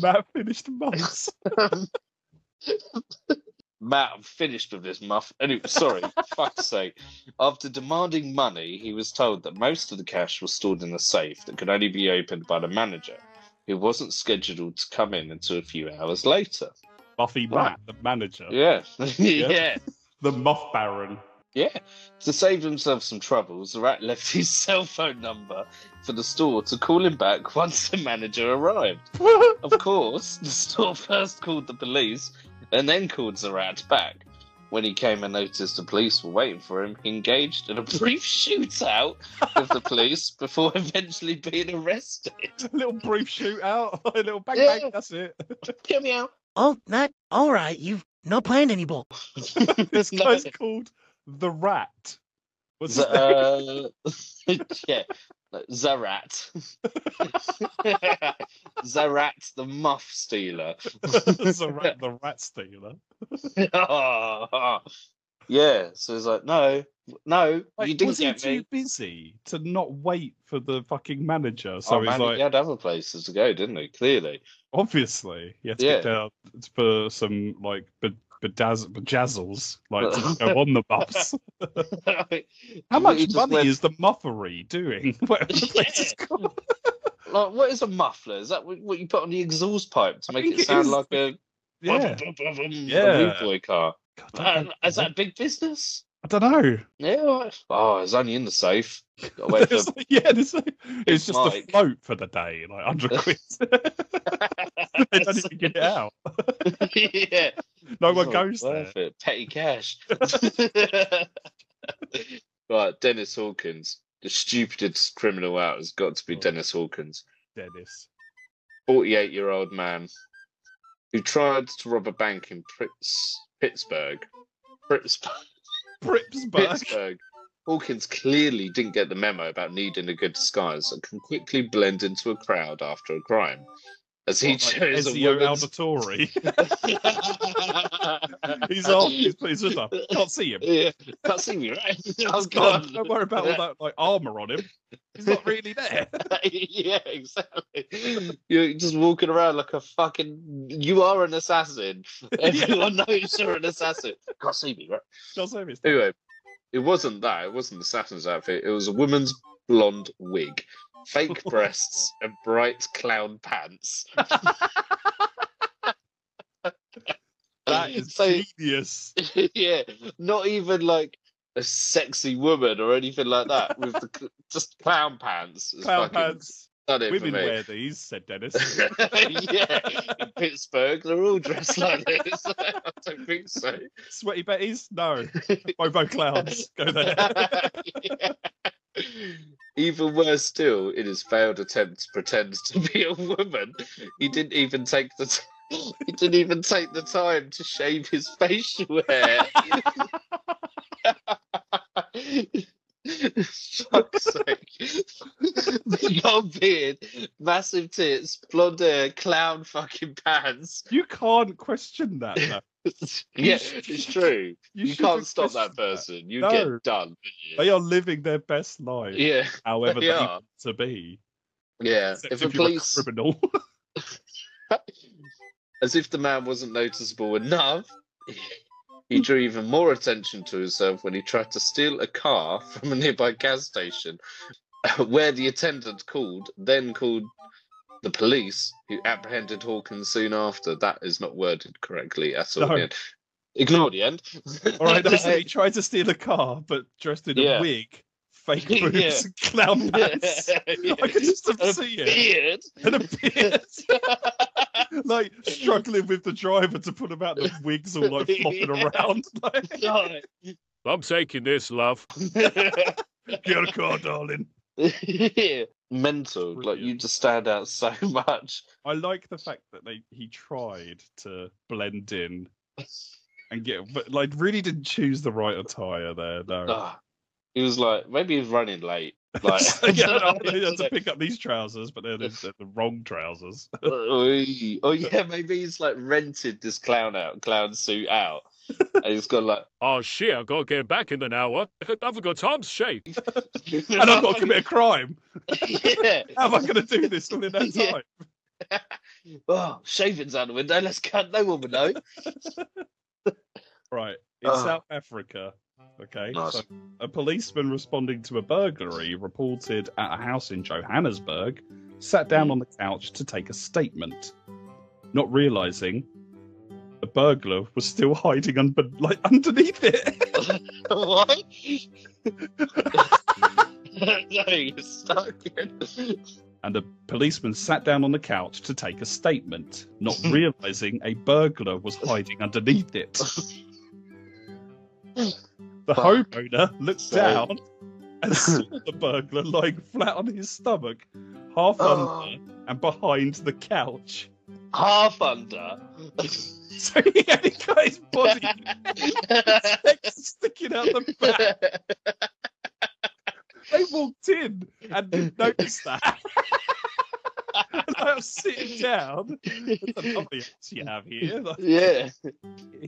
C: Matt finished muffs.
B: Matt, I'm finished with this muff. Anyway, sorry, fuck's sake. After demanding money, he was told that most of the cash was stored in a safe that could only be opened by the manager, who wasn't scheduled to come in until a few hours later.
C: Buffy Matt, the manager,
B: Yeah, yeah,
C: the muff baron.
B: yeah. To save himself some trouble, rat left his cell phone number for the store to call him back once the manager arrived. Of course, the store first called the police and then called Zarat back. When he came and noticed the police were waiting for him, he engaged in a brief shootout with the police before eventually being arrested.
C: a little brief shootout, a little bang
B: Yeah.
C: bang. That's it.
B: Get me out.
I: Oh, not all right. You've no plan anymore.
C: this
B: No.
C: guy's called the Rat. What's
B: Z- uh, yeah, Zarat. Zarat the muff stealer.
C: the rat, the rat stealer.
B: yeah, so he's like, no, no,
C: Like,
B: you didn't
C: was he
B: get
C: too busy to not wait for the fucking manager? So
B: oh,
C: he's
B: man,
C: like,
B: he had other places to go, didn't he? Clearly.
C: obviously, he had to
B: Yeah.
C: get down for some like bedazz- bejazzles, like to go on the bus. How much money
B: went-
C: is the muffery doing? Whatever the place is called.
B: Like, what is a muffler? Is that what you put on the exhaust pipe to make it
C: it
B: sound like a,
C: Yeah. Yeah.
B: boy car?
C: God,
B: Uh, is that big business?
C: I don't know.
B: Yeah. Oh, it's only in the safe. Got to wait for
C: It's like- yeah, it's, just
B: Mike.
C: a float for the day, like hundred quid. they don't even get it out.
B: yeah.
C: No one
B: It's not
C: goes there.
B: it. Petty cash. right, Dennis Hawkins. The stupidest criminal out has got to be
C: Oh.
B: Dennis Hawkins.
C: Dennis.
B: 48 year old man who tried to rob a bank in Pitts, Pittsburgh. Pittsburgh. Pittsburgh. Hawkins clearly didn't get the memo about needing a good disguise and can quickly blend into a crowd after a crime. As he
C: What, like
B: chose a
C: Ezio
B: woman's...
C: Auditore. he's off. He's put his hood up. Can't see him.
B: Yeah, can't see me, right?
C: He's gone. Don't worry about all that like armor on him. He's not really there.
B: yeah, exactly. You're just walking around like a fucking. You are an assassin. Everyone knows you're an assassin. Can't see me, right?
C: Can't say it's
B: Anyway, it wasn't that. It wasn't the assassin's outfit. It was a woman's blonde wig, fake breasts, and bright clown pants.
C: That is
B: So-
C: genius.
B: yeah, not even like a sexy woman or anything like that. With the just clown pants.
C: Clown
B: fucking
C: pants.
B: Done it for
C: Women
B: me.
C: wear these, said Dennis.
B: yeah, in Pittsburgh, they're all dressed like this. I don't think so.
C: Sweaty Betties? No. Bobo clowns. Go there.
B: Yeah. Even worse still, in his failed attempt to pretend to be a woman, he didn't even take the t- he didn't even take the time to shave his facial hair. Fuck's sake. Old beard, massive tits, blonde hair, clown fucking pants.
C: You can't question that. though.
B: yeah, it's true. You,
C: shouldn't
B: can't stop that person. You
C: No.
B: get done.
C: They are living their best life,
B: Yeah,
C: however
B: they
C: they,
B: are.
C: want to be.
B: yeah.
C: Except
B: If
C: if,
B: a police,
C: a criminal.
B: as if the man wasn't noticeable enough, he drew even more attention to himself when he tried to steal a car from a nearby gas station, where the attendant called, then called the police, who apprehended Hawkins soon after. That is not worded correctly at all.
C: No.
B: Ignore the end.
C: All right, no, so he tried to steal a car, but dressed in a wig, fake
B: Yeah.
C: boobs, and clown pants,
B: Yeah.
C: I could just
B: A
C: see it. and a beard. like struggling with the driver to put him out, the wigs all like flopping
B: Yeah.
C: around. Like,
F: I'm taking this, love.
C: get a car, darling.
B: yeah. Mental. Like you just stand out so much.
C: I like the fact that they he tried to blend in and get, but like really didn't choose the right attire there. No.
B: Ah, he was like, maybe he's running late. Like,
C: yeah, I had to pick up these trousers, but they're the, they're the wrong trousers.
B: oh, oh yeah, maybe he's like rented this clown out, clown suit out, and he's got like,
F: Oh shit, I've gotta get back in an hour. I haven't got time to shave.
C: and I've got to commit a crime.
B: yeah.
C: How am I going to do this all in that
B: Yeah.
C: time?
B: Oh, shaving's out the window. Let's cut. No one would know.
C: Right. In
B: Ah.
C: South Africa, okay,
B: Nice.
C: so a policeman responding to a burglary reported at a house in Johannesburg sat down on the couch to take a statement, not realizing the burglar was still hiding under, like underneath it.
B: what? no, you're stuck.
C: and a policeman sat down on the couch to take a statement, not realizing a burglar was hiding underneath it. The homeowner looked
B: So-
C: down and saw the burglar lying flat on his stomach, half
B: Oh.
C: under and behind the couch.
B: Half under.
C: So he had got his body sticking out the back. They walked in and didn't notice that. And I was sitting down. It's a lovely you have here. Like,
B: yeah.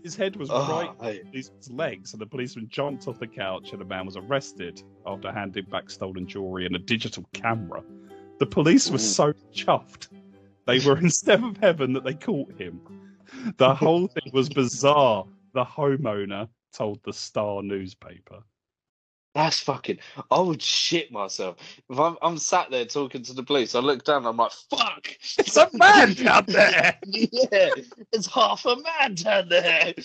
C: his head was
B: Oh,
C: right on his legs, and the policeman jumped off the couch, and the man was arrested after handing back stolen jewelry and a digital camera. The police were
B: mm.
C: so chuffed. They were in seventh heaven that they caught him. The whole thing was bizarre. The homeowner told the Star newspaper.
B: That's fucking. I would shit myself if I'm, I'm sat there talking to the police. I look down. I'm like, fuck.
C: It's a man down there.
B: yeah, it's half a man down there.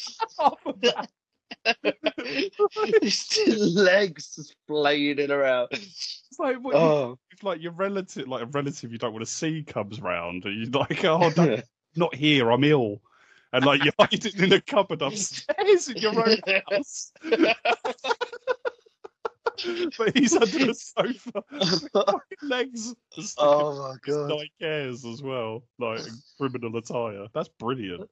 B: His legs just flailing around.
C: It's like what you,
B: Oh,
C: if like your relative, like a relative you don't want to see, comes round, and you're like, "Oh, not here. I'm ill," and like you hide it in a cupboard upstairs in your own house. but he's under the sofa. Legs
B: oh my god.
C: like hairs as well, like criminal attire. That's brilliant.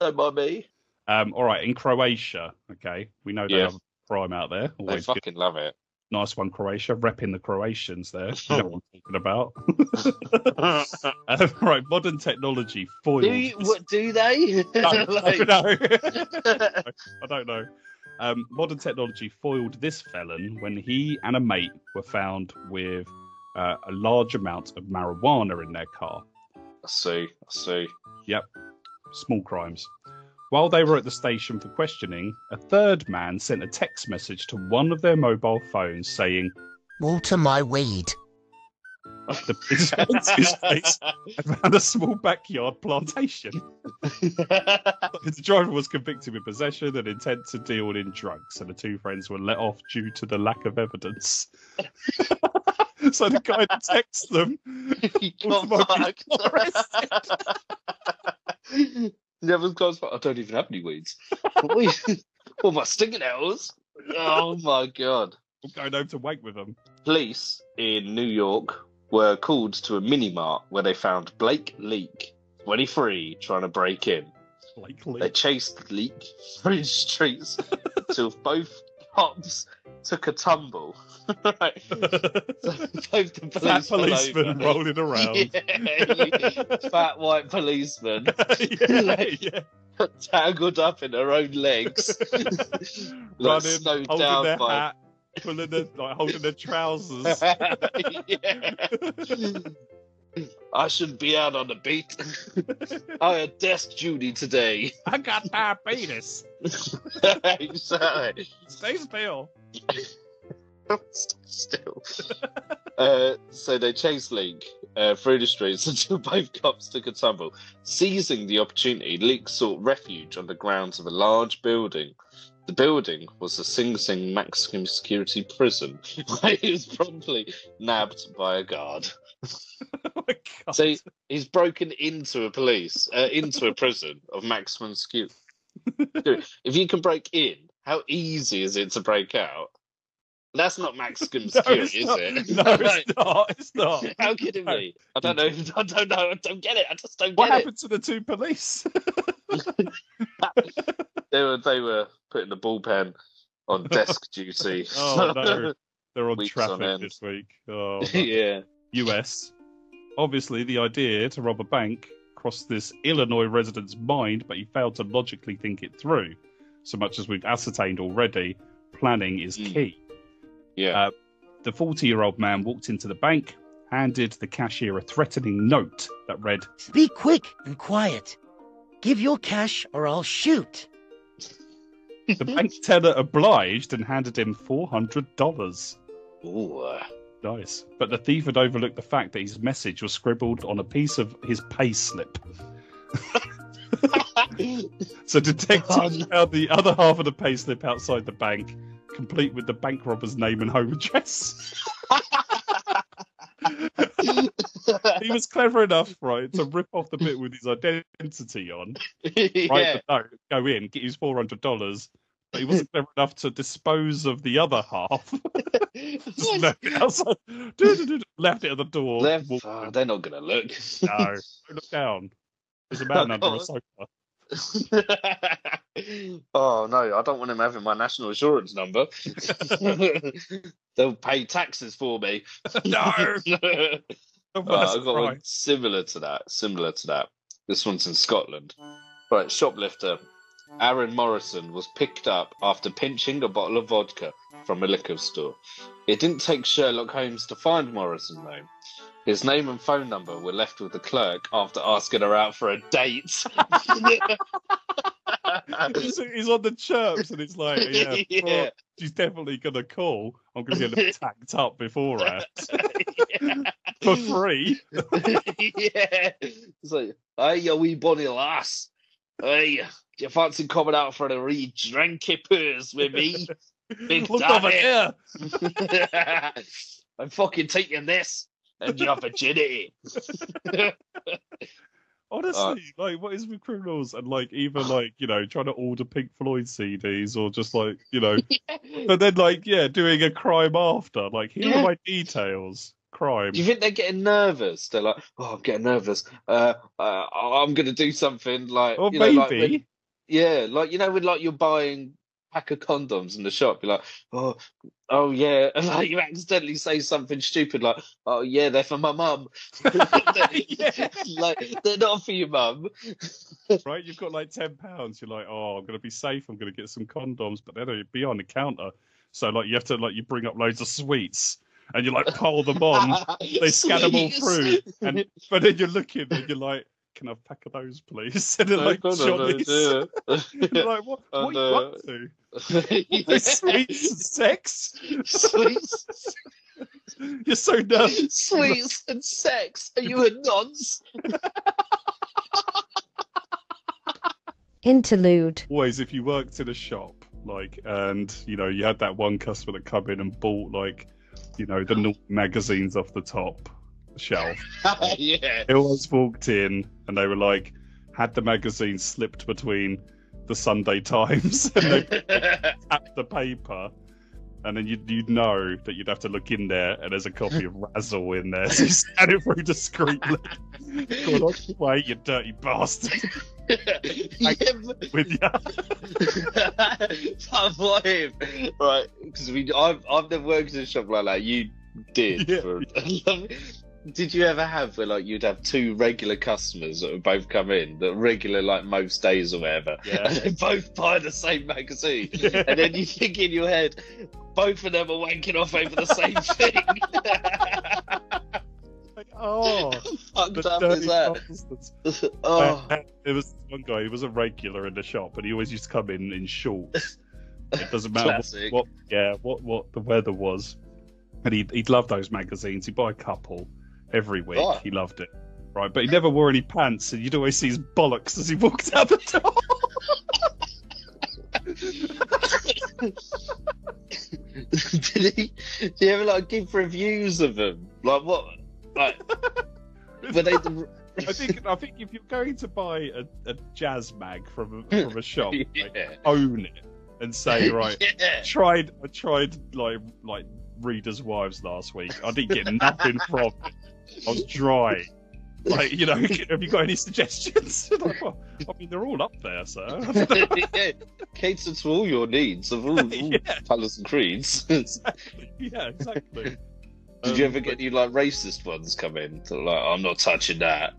B: Don't mind me.
C: Um, all right, in Croatia, okay, we know they
B: Yeah.
C: have crime out there.
B: They
C: Always good.
B: fucking love it.
C: Nice one, Croatia, repping the Croatians there. You know what I'm talking about. um, right, modern technology foiled.
B: do you, what do they?
C: No,
B: Like-
C: I don't know. I don't know. Um, modern technology foiled this felon when he and a mate were found with uh, a large amount of marijuana in their car.
B: I see. I see. Yep.
C: Small crimes. While they were at the station for questioning, a third man sent a text message to one of their mobile phones saying,
D: Water my weed.
C: The police his place and found a small backyard plantation. the driver was convicted with possession and intent to deal in drugs, and the two friends were let off due to the lack of evidence. so the guy texts them
B: He got fucked.
C: arrested.
B: Never goes. I don't even have any weeds. What my stinging arrows? Oh my god!
C: I'm going home to wake with them.
B: Police in New York were called to a mini mart where they found Blake Leak, 23, trying to break in.
C: Blakely.
B: They chased Leak through the streets until both cops took a tumble. right. So both the
C: Fat
B: police fell
C: policeman rolling around.
B: Yeah, fat white policeman
C: yeah, yeah.
B: tangled up in her own legs, like
C: Running,
B: snowed
C: holding
B: down
C: their
B: by.
C: hat, pulling their, like holding their trousers.
B: I should be out on the beat. I had desk duty today.
C: I got diabetes.
B: exactly.
C: Stay still.
B: Still. Uh, so they chase Link uh, through the streets until both cops took a tumble. Seizing the opportunity, Leak sought refuge on the grounds of a large building. The building was the Sing Sing maximum security prison, he was promptly nabbed by a guard.
C: Oh.
B: So he's broken into a police, uh, into a prison of maximum security. if you can break in, how easy is it to break out? That's not maximum security,
C: not.
B: is it?
C: No, it's not. It's not.
B: How could it
C: No.
B: be? I don't know. I don't know. I don't get it. I just don't
C: What
B: get it.
C: What happened to the two police?
B: It. They were they were putting the bullpen on desk duty.
C: Oh no, they're on
B: Weeks on
C: traffic
B: end.
C: this week. Oh, no.
B: yeah.
C: US. Obviously, the idea to rob a bank crossed this Illinois resident's mind, but he failed to logically think it through. So much as we've ascertained already, planning is
B: Mm.
C: key.
B: Yeah.
C: Uh, The 40 year old man walked into the bank, handed the cashier a threatening note that read,
I: Be quick and quiet. Give your cash or I'll shoot.
C: The bank teller obliged and handed him $400.
B: Ooh,
C: Nice. But the thief had overlooked the fact that his message was scribbled on a piece of his pay slip. So detectives
B: Oh, no.
C: found the other half of the pay slip outside the bank, complete with the bank robber's name and home address. he was clever enough, right, to rip off the bit with his identity on, write
B: yeah.
C: the note, go in, get his four hundred dollars. But he wasn't clever enough to dispose of the other half. Left it left it at the door.
B: Left. Oh, they're not gonna look.
C: No, don't look down. There's a man under a sofa.
B: oh no, I don't want him having my national insurance number. They'll pay taxes for me.
C: No.
B: Uh, I've got one similar to that. Similar to that. This one's in Scotland. Right, shoplifter Aaron Morrison was picked up after pinching a bottle of vodka from a liquor store. It didn't take Sherlock Holmes to find Morrison, though. His name and phone number were left with the clerk after asking her out for a date.
C: he's, he's on the chirps and it's like, yeah,
B: Yeah.
C: well, she's definitely gonna call. I'm gonna get her tacked up beforehand for free.
B: yeah. It's like, hey, you wee bonny lass. Hey, do you fancy coming out for a wee drinky poos with me? Big
C: Look over here.
B: I'm fucking taking this and your virginity.
C: Honestly, like, what is with criminals and like even like you know trying to order Pink Floyd CDs or just like you know, but then like yeah, doing a crime after. Like here
B: Yeah.
C: are my details. Crime.
B: Do you think they're getting nervous? They're like, oh, I'm getting nervous. Uh, uh I'm gonna do something like,
C: Or
B: you know, like when-
C: maybe.
B: Yeah, like you know, when like you're buying pack of condoms in the shop, you're like, oh, oh yeah, and like you accidentally say something stupid like, oh yeah, they're for my mum. Like they're not for your mum.
C: right? You've got like ten pounds. You're like, oh, I'm gonna be safe. I'm gonna get some condoms, but then they'll be on the counter. So like you have to like you bring up loads of sweets, and you like pile them on. They scan them all through, and but then you're looking and you're like, "Can I have a pack of those, please?" And they're
B: No,
C: like,
B: God, no, no,
C: Johnny's.
B: do
C: like, "What?
B: Oh,
C: what are you up uh, to?
B: it.
C: Sweets and sex?
B: Sweets,
C: You're so nervous."
B: sweets and sex. Are you a nonce?
A: Interlude.
C: always if you worked in a shop like and you know you had that one customer that come in and bought like you know the magazines off the top shelf
B: yeah.
C: always walked in and they were like had the magazine slipped between the sunday times and they tapped the paper and then you'd, you'd know that you'd have to look in there and there's a copy of Razzle in there so you scan it through discreetly your way you dirty bastard
B: yeah,
C: with you
B: what. Right, because we I've I've never worked in a shop like that. You did.
C: Yeah.
B: For, did you ever have where like you'd have two regular customers that would both come in, that regular like most days or whatever,
C: Yeah.
B: and they both buy the same magazine, and then you think in your head, both of them are wanking off over the same thing.
C: Like, oh
B: Fucked
C: the
B: up is
C: dirty
B: that? oh,
C: Uh, There was one guy, he was a regular in the shop, and he always used to come in in shorts. It doesn't matter what, what, yeah, what what the weather was, and he'd he'd love those magazines. He'd buy a couple every week.
B: Oh.
C: He loved it, right? But he never wore any pants, and you'd always see his bollocks as he walked out the door.
B: did he? Did he ever like give reviews of them? Like what? Like were they? The...
C: I think I think if you're going to buy a, a jazz mag from a, from a shop, like, own it and say right.
B: Yeah.
C: tried I tried like like readers' wives last week. I didn't get nothing from it. I was dry. Like, you know, have you got any suggestions? Like, well, I mean, they're all up there, sir.
B: yeah. Cater to all your needs of all, all
C: Yeah.
B: colours and creeds. Did
C: yeah, exactly.
B: Did you
C: Um,
B: ever get any like racist ones come in? That like, I'm not touching that.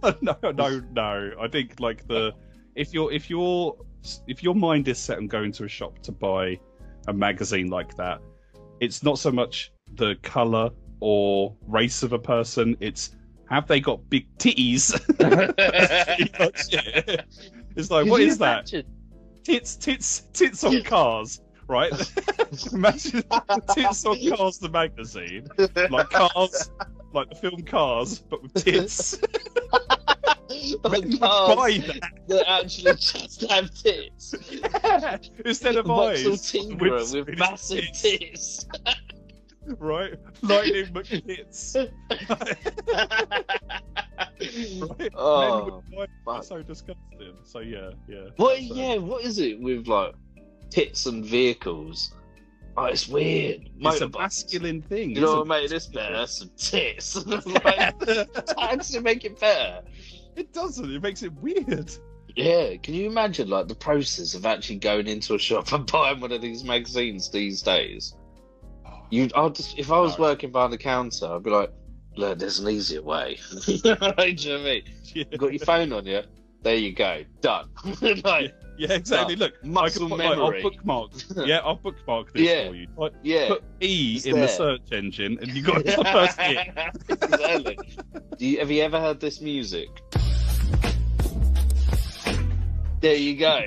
C: but- no, no, no. I think like the if you're if you're if your mind is set on going to a shop to buy a magazine like that, it's not so much the color or race of a person. It's have they got big titties? It's like,
B: Could
C: what is that? Tits, tits, tits on cars, right? Imagine tits on cars, the magazine, like cars, like the film Cars, but with tits.
B: Like
C: Men would
B: cars
C: buy that.
B: that actually just have tits.
C: Instead of eyes,
B: with,
C: with
B: massive
C: tits.
B: tits.
C: Right? Lightning McTits. right?
B: Oh,
C: would
B: fuck.
C: So disgusting. So yeah, yeah.
B: What?
C: that's, uh,
B: Yeah, what is it with like tits and vehicles? Oh, it's weird.
C: It's a masculine thing.
B: You know
C: isn't
B: what made this better? Some tits. like, how does it make it better?
C: It doesn't. It makes it weird.
B: Yeah, can you imagine like the process of actually going into a shop and buying one of these magazines these days? You, I'll just if I was
C: No.
B: working behind the counter, I'd be like, "Look, there's an easier way." Do you know what I mean?
C: Yeah,
B: You got your phone on you. There you go. Done. like,
C: yeah exactly. Look, I
B: muscle
C: can put, like, I'll
B: memory.
C: bookmark. Yeah, I'll bookmark this
B: Yeah.
C: for you. Like,
B: yeah.
C: put E
B: It's
C: in the search engine, and you got the first hit.
B: exactly. Do you, have you ever heard this music? There you go.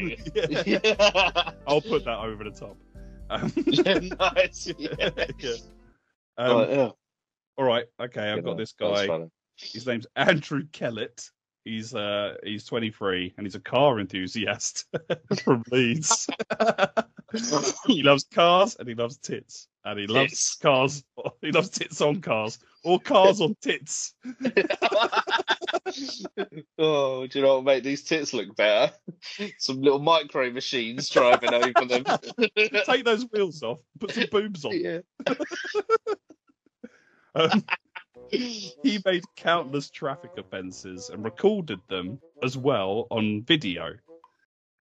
C: I'll put that over the top. Um,
B: nice. Yeah.
C: yeah. Um,
B: Right, yeah.
C: All right. Okay. I've
B: Yeah,
C: got this guy. His name's Andrew Kellett. He's uh he's 23 and he's a car enthusiast from Leeds. he loves cars and he loves tits and he loves
B: Tits.
C: cars. He loves tits on cars or cars on tits.
B: oh, do you know what will make these tits look better? Some little micro machines driving over them.
C: Take those wheels off. Put some boobs on.
B: yeah.
C: Um, he made countless traffic offences and recorded them as well on video.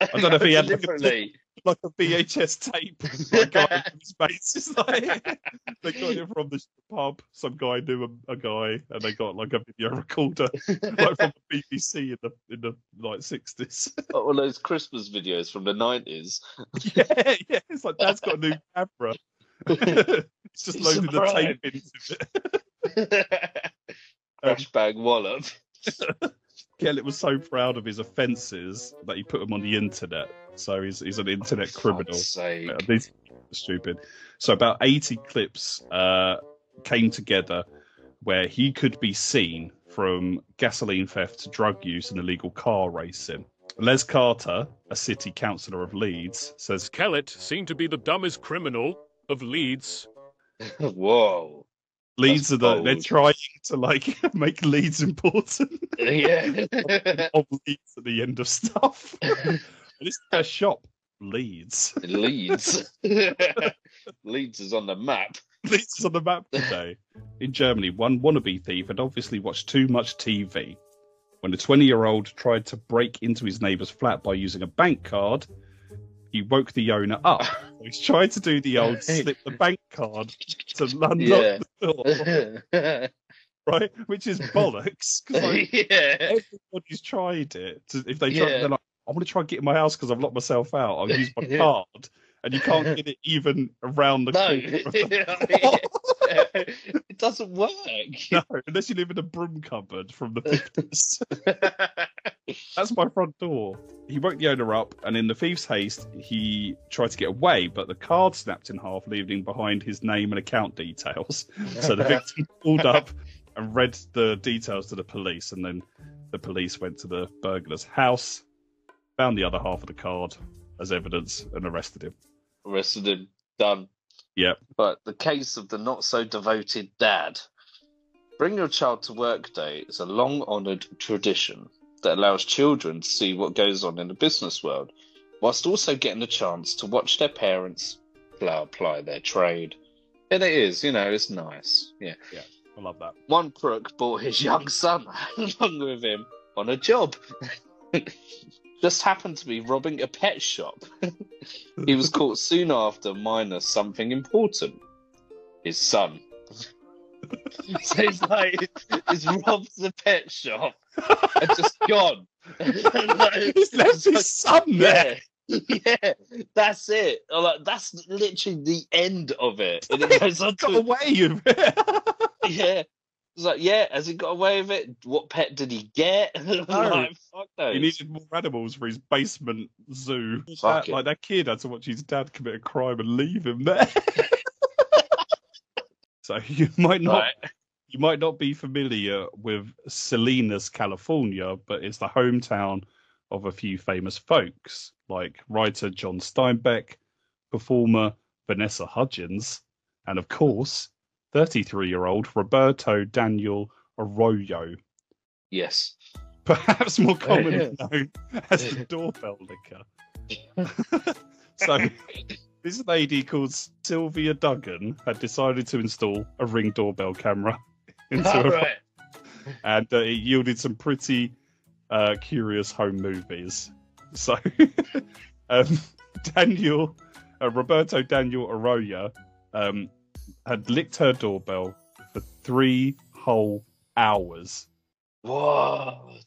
C: I don't know if he had like a,
B: Deliberately.
C: Like a VHS tape. Like guy from space. It's like they got it from the pub. Some guy knew a, a guy, and they got like a video recorder, like from the BBC in the in the like sixties.
B: Oh, All those Christmas videos from the nineties.
C: yeah, yeah. It's like Dad's got a new camera. it's just
B: It's
C: loading the tape into it.
B: Um, bag wallop.
C: Kellett was so proud of his offences that he put them on the internet. So he's he's an internet criminal. Yeah, these stupid. So about 80 clips uh, came together where he could be seen from gasoline theft to drug use and illegal car racing. Les Carter, a city councillor of Leeds, says
F: Kellett seemed to be the dumbest criminal of Leeds.
B: Whoa.
C: Leeds are the they're trying to like make Leeds important.
B: Yeah.
C: of Leeds at the end of stuff. And it's their shop, Leeds.
B: Leeds. Leeds is on the map.
C: Leeds is on the map today. In Germany, one wannabe thief had obviously watched too much TV. When a 20 year old tried to break into his neighbour's flat by using a bank card, he woke the owner up. So he's trying to do the old slip the bank card to unlock
B: Yeah.
C: the door, right? Which is bollocks. like,
B: yeah.
C: everybody's tried it. To, if they try,
B: Yeah.
C: they're like, I want to try and get in my house because I've locked myself out. I'll use my
B: Yeah.
C: card, and you can't get it even around the
B: No.
C: corner. Of the wall.
B: it doesn't work.
C: no, unless you live in a broom cupboard from the fifties. That's my front door. He woke the owner up, and in the thief's haste, he tried to get away, but the card snapped in half, leaving behind his name and account details. So the victim pulled up and read the details to the police, and then the police went to the burglar's house, found the other half of the card as evidence, and arrested him.
B: Arrested him. Done.
C: Yep.
B: But the case of the not so devoted dad. Bring your child to work day is a long honoured tradition that allows children to see what goes on in the business world, whilst also getting a chance to watch their parents apply their trade. And it is, you know, it's nice. Yeah. Yeah.
C: I love that.
B: One crook brought his young son along with him on a job. Just happened to be robbing a pet shop. he was caught soon after, minus something important his son. so he's like, he's robbed the pet shop and just gone.
C: He's left his son there.
B: Yeah, yeah, that's it. I'm Like, that's literally the end of it. And it goes on
C: Got
B: to
C: away it.
B: yeah. Like, yeah, has he got away with it? What pet did he get? like, fuck
C: He needed more animals for his basement zoo. That- like that kid had to watch his dad commit a crime and leave him there. so you might not
B: Right.
C: you might not be familiar with Salinas, California, but it's the hometown of a few famous folks like writer John Steinbeck, performer Vanessa Hudgens, and of course, 33-year-old Roberto Daniel Arroyo,
B: Yes.
C: perhaps more commonly known as the doorbell licker. so, this lady called Sylvia Duggan had decided to install a ring doorbell camera into
B: All
C: her
B: right.
C: and uh, it yielded some pretty uh, curious home movies. So, um, Daniel, uh, Roberto Daniel Arroyo, um, had licked her doorbell for three whole hours,
B: What?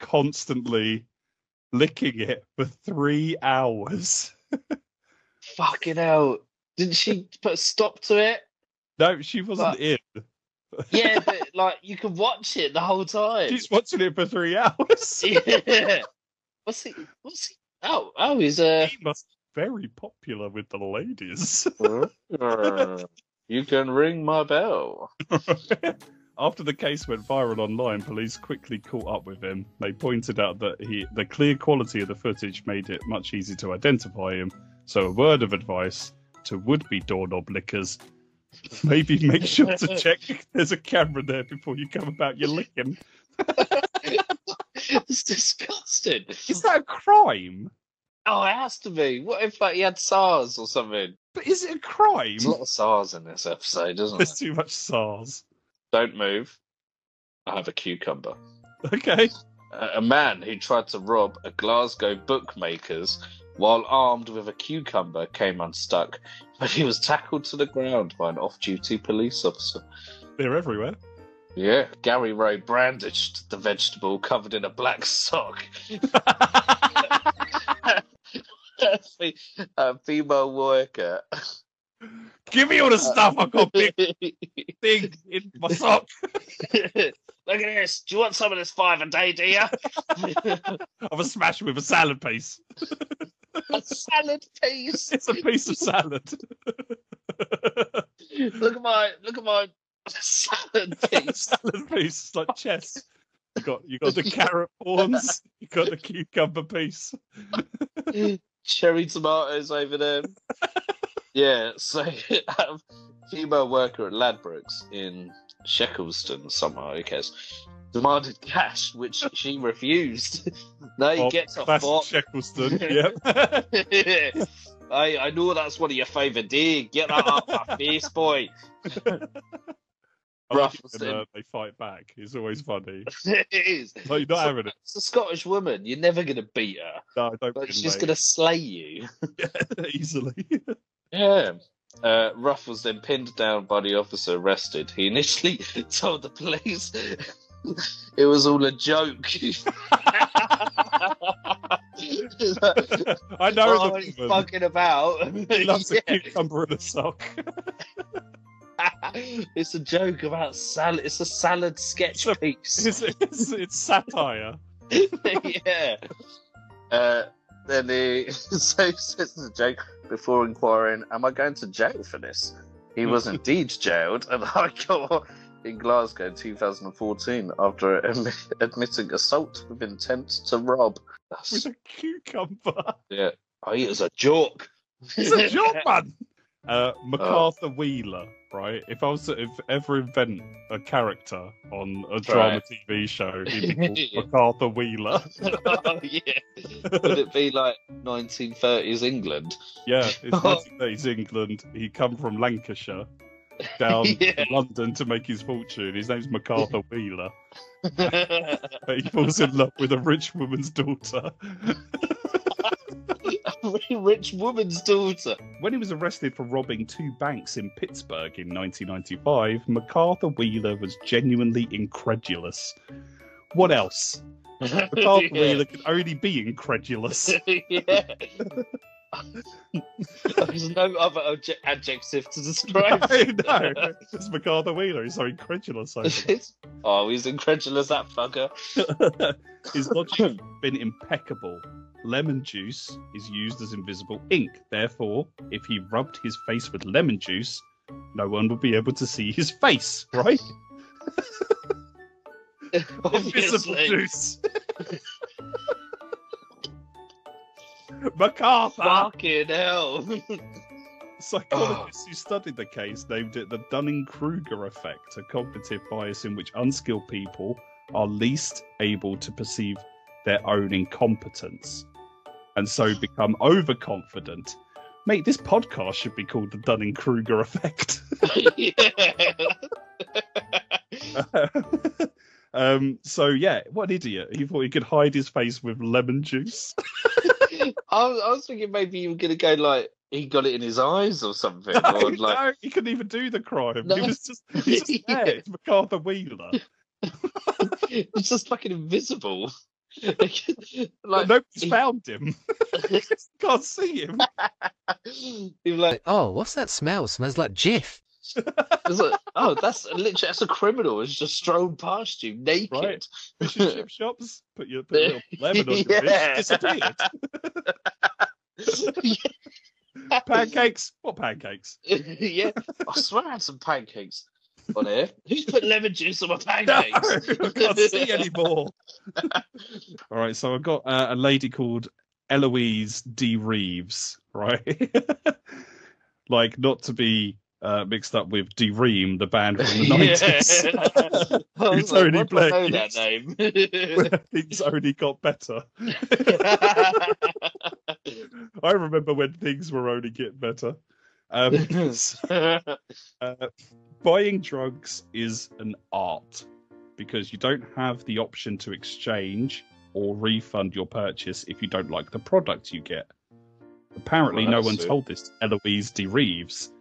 C: constantly licking it for three hours.
B: Fucking hell. Didn't she put a stop to it?
C: No, she wasn't
B: But-
C: in.
B: Yeah, but like you could watch it the whole time.
C: She's watching it for three hours.
B: Yeah. What's he? What's he? Oh, oh, he's uh.
C: He must very popular with the ladies. Hmm?
B: Uh, you can ring my bell.
C: After the case went viral online, police quickly caught up with him. They pointed out that he, the clear quality of the footage made it much easier to identify him. So, a word of advice to would-be doorknob lickers: maybe make sure to check there's a camera there before you come about your licking.
B: it's disgusting.
C: Is that a crime?
B: Oh, it has to be. What if like he had SARS or something?
C: But is it a crime?
B: There's a lot of SARS in this episode, isn't
C: There's
B: there?
C: too much SARS.
B: Don't move. I have a cucumber.
C: Okay.
B: A a man who tried to rob a Glasgow bookmaker's while armed with a cucumber came unstuck, but he was tackled to the ground by an off-duty police officer.
C: They're everywhere.
B: Yeah, Gary Rowe brandished the vegetable covered in a black sock. a female worker
C: Give me all the stuff I got big thing in my sock.
B: Look at this. Do you want some of this five a day, do you?
C: I'm a smash with a salad piece.
B: a salad piece.
C: It's a piece of salad.
B: Look at my look at my salad piece.
C: salad piece, it's like chess. You got you got the carrot horns. you got the cucumber piece.
B: Cherry tomatoes over there. Yeah, so um, female worker at Ladbrokes in Sheckleston, somewhere, who cares, demanded cash, which she refused. now he gets a fuck.
C: Sheckleston, yep.
B: I, I know that's one of your favourite day. Get that off my face, boy.
C: I like
B: Rough,
C: it uh, they fight back. It's always funny.
B: it is.
C: No, you're not
B: So-
C: having it.
B: It's a Scottish woman. You're never gonna beat her.
C: No, don't
B: Like,
C: be
B: she's gonna slay you.
C: easily.
B: Yeah. Uh, Ruff was then pinned down by the officer arrested. He initially told the police it was all a joke.
C: I know
B: oh,
C: the
B: he's fucking about.
C: He loves a cucumber in a sock.
B: it's a joke about salad. It's a salad sketch piece.
C: It's, it's, it's satire.
B: yeah. Uh, then he so he says the joke before inquiring, "Am I going to jail for this?" He was indeed jailed at the High Court in Glasgow, 2014, after admi- admitting assault with intent to rob.
C: With a cucumber.
B: Yeah, oh, it was a joke.
C: It's a joke, man. Uh, MacArthur Wheeler, right? If I was to if ever invent a character on a drama
B: Right.
C: TV show, he'd be called MacArthur Wheeler.
B: oh, yeah. Would it be like 1930s England?
C: Yeah, it's 1930s England. He come from Lancashire down
B: Yeah.
C: to London to make his fortune. His name's MacArthur Wheeler. But he falls in love with a rich woman's daughter.
B: very rich woman's daughter.
C: When he was arrested for robbing two banks in Pittsburgh in 1995, MacArthur Wheeler was genuinely incredulous. What else? MacArthur
B: Yeah.
C: Wheeler can only be incredulous.
B: yeah. There's no other obje- adjective to describe.
C: I know. It's MacArthur Wheeler. He's so incredulous over that.
B: oh, he's incredulous, that fucker.
C: His logic has been impeccable. Lemon juice is used as invisible ink. Therefore, if he rubbed his face with lemon juice, no one would be able to see his face, right? Invisible juice. MacArthur!
B: Fucking hell.
C: Psychologists who studied the case named it the Dunning Kruger effect, a cognitive bias in which unskilled people are least able to perceive their own incompetence and so become overconfident. Mate, this podcast should be called the Dunning Kruger effect. um, so, yeah, what an idiot. He thought he could hide his face with lemon juice.
B: I was, I was thinking maybe you were going to go like, he got it in his eyes or something.
C: No,
B: or like,
C: no, he couldn't even do the crime.
B: No.
C: He was just, he's just there. It's MacArthur Wheeler.
B: it's just fucking invisible. like,
C: But nobody's found him. Can't see him.
B: You're like,
E: oh, what's that smell? Smells like Jif.
B: Like, oh, that's literally that's a criminal. It's just strolling past you naked.
C: Right. Fish and chip shops. Put your put a little lemon on your
B: Yeah.
C: fish. Disappeared. pancakes. What pancakes?
B: yeah, I swear I had some pancakes on here. Who's put lemon juice on my
C: No,
B: pancakes?
C: I can't see anymore. All right, so I've got uh, a lady called Eloise D. Reeves, right? like not to be uh, mixed up with D. Ream, the band from the nineties. Who's
B: like,
C: only
B: what I know
C: playing
B: that name?
C: things only got better. I remember when things were only getting better. Um, uh, buying drugs is an art because you don't have the option to exchange or refund your purchase if you don't like the product you get. Apparently,
B: Well,
C: no one told this to Eloise de Reeves,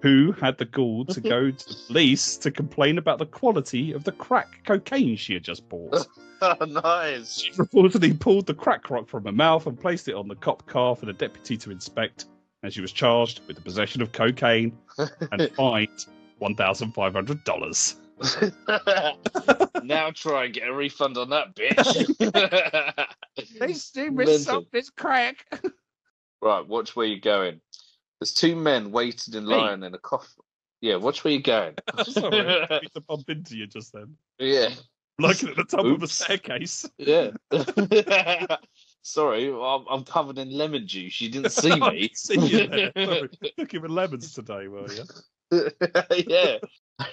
C: who had the gall to go to the police to complain about the quality of the crack cocaine she had just bought.
B: oh, nice.
C: She reportedly pulled the crack rock from her mouth and placed it on the cop car for the deputy to inspect. and she was charged with the possession of cocaine and fined one thousand five hundred dollars.
B: now try and get a refund on that bitch.
C: They still
B: me Mental.
C: this crack.
B: right, watch where you're going. There's two men waiting in line in a coffin. Yeah, watch where you're going.
C: Sorry, I to bump into you just then.
B: yeah,
C: Looking at the top of the
B: Oops.
C: staircase.
B: yeah. Sorry, I'm, I'm covered in lemon juice. You didn't see me.
C: see you. Sorry. Looking with lemons today, were you?
B: yeah.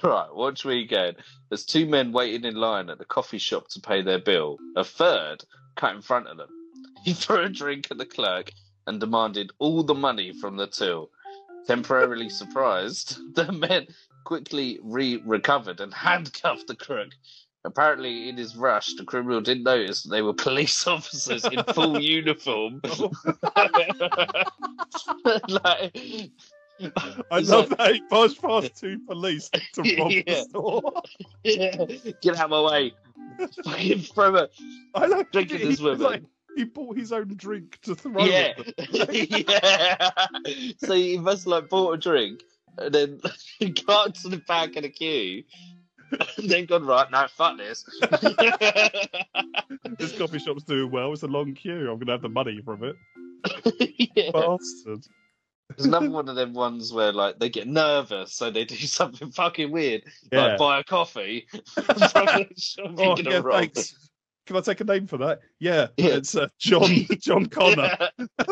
B: Right, watch where you going. There's two men waiting in line at the coffee shop to pay their bill. A third cut in front of them. He threw a drink at the clerk and demanded all the money from the till. Temporarily surprised, the men quickly re recovered and handcuffed the crook. Apparently, in his rush, the criminal didn't notice that they were police officers in full uniform. like,
C: I love
B: like-
C: that he passed past two police to rob the
B: Yeah.
C: store.
B: Get out of my way. Fucking throw a
C: I like
B: drink
C: he,
B: at this woman.
C: like- he bought his own drink to throw
B: yeah.
C: at them.
B: yeah. So he must like bought a drink and then got to the back of the queue and then gone, right, now. fuck this.
C: This coffee shop's doing well. It's a long queue. I'm gonna have the money from it.
B: yeah.
C: Bastard.
B: There's another one of them ones where like they get nervous, so they do something fucking weird,
C: Yeah.
B: like buy a coffee from the shop you're
C: Oh yeah, thanks. Can I take a name for that? Yeah,
B: Yeah.
C: it's uh, John John Connor.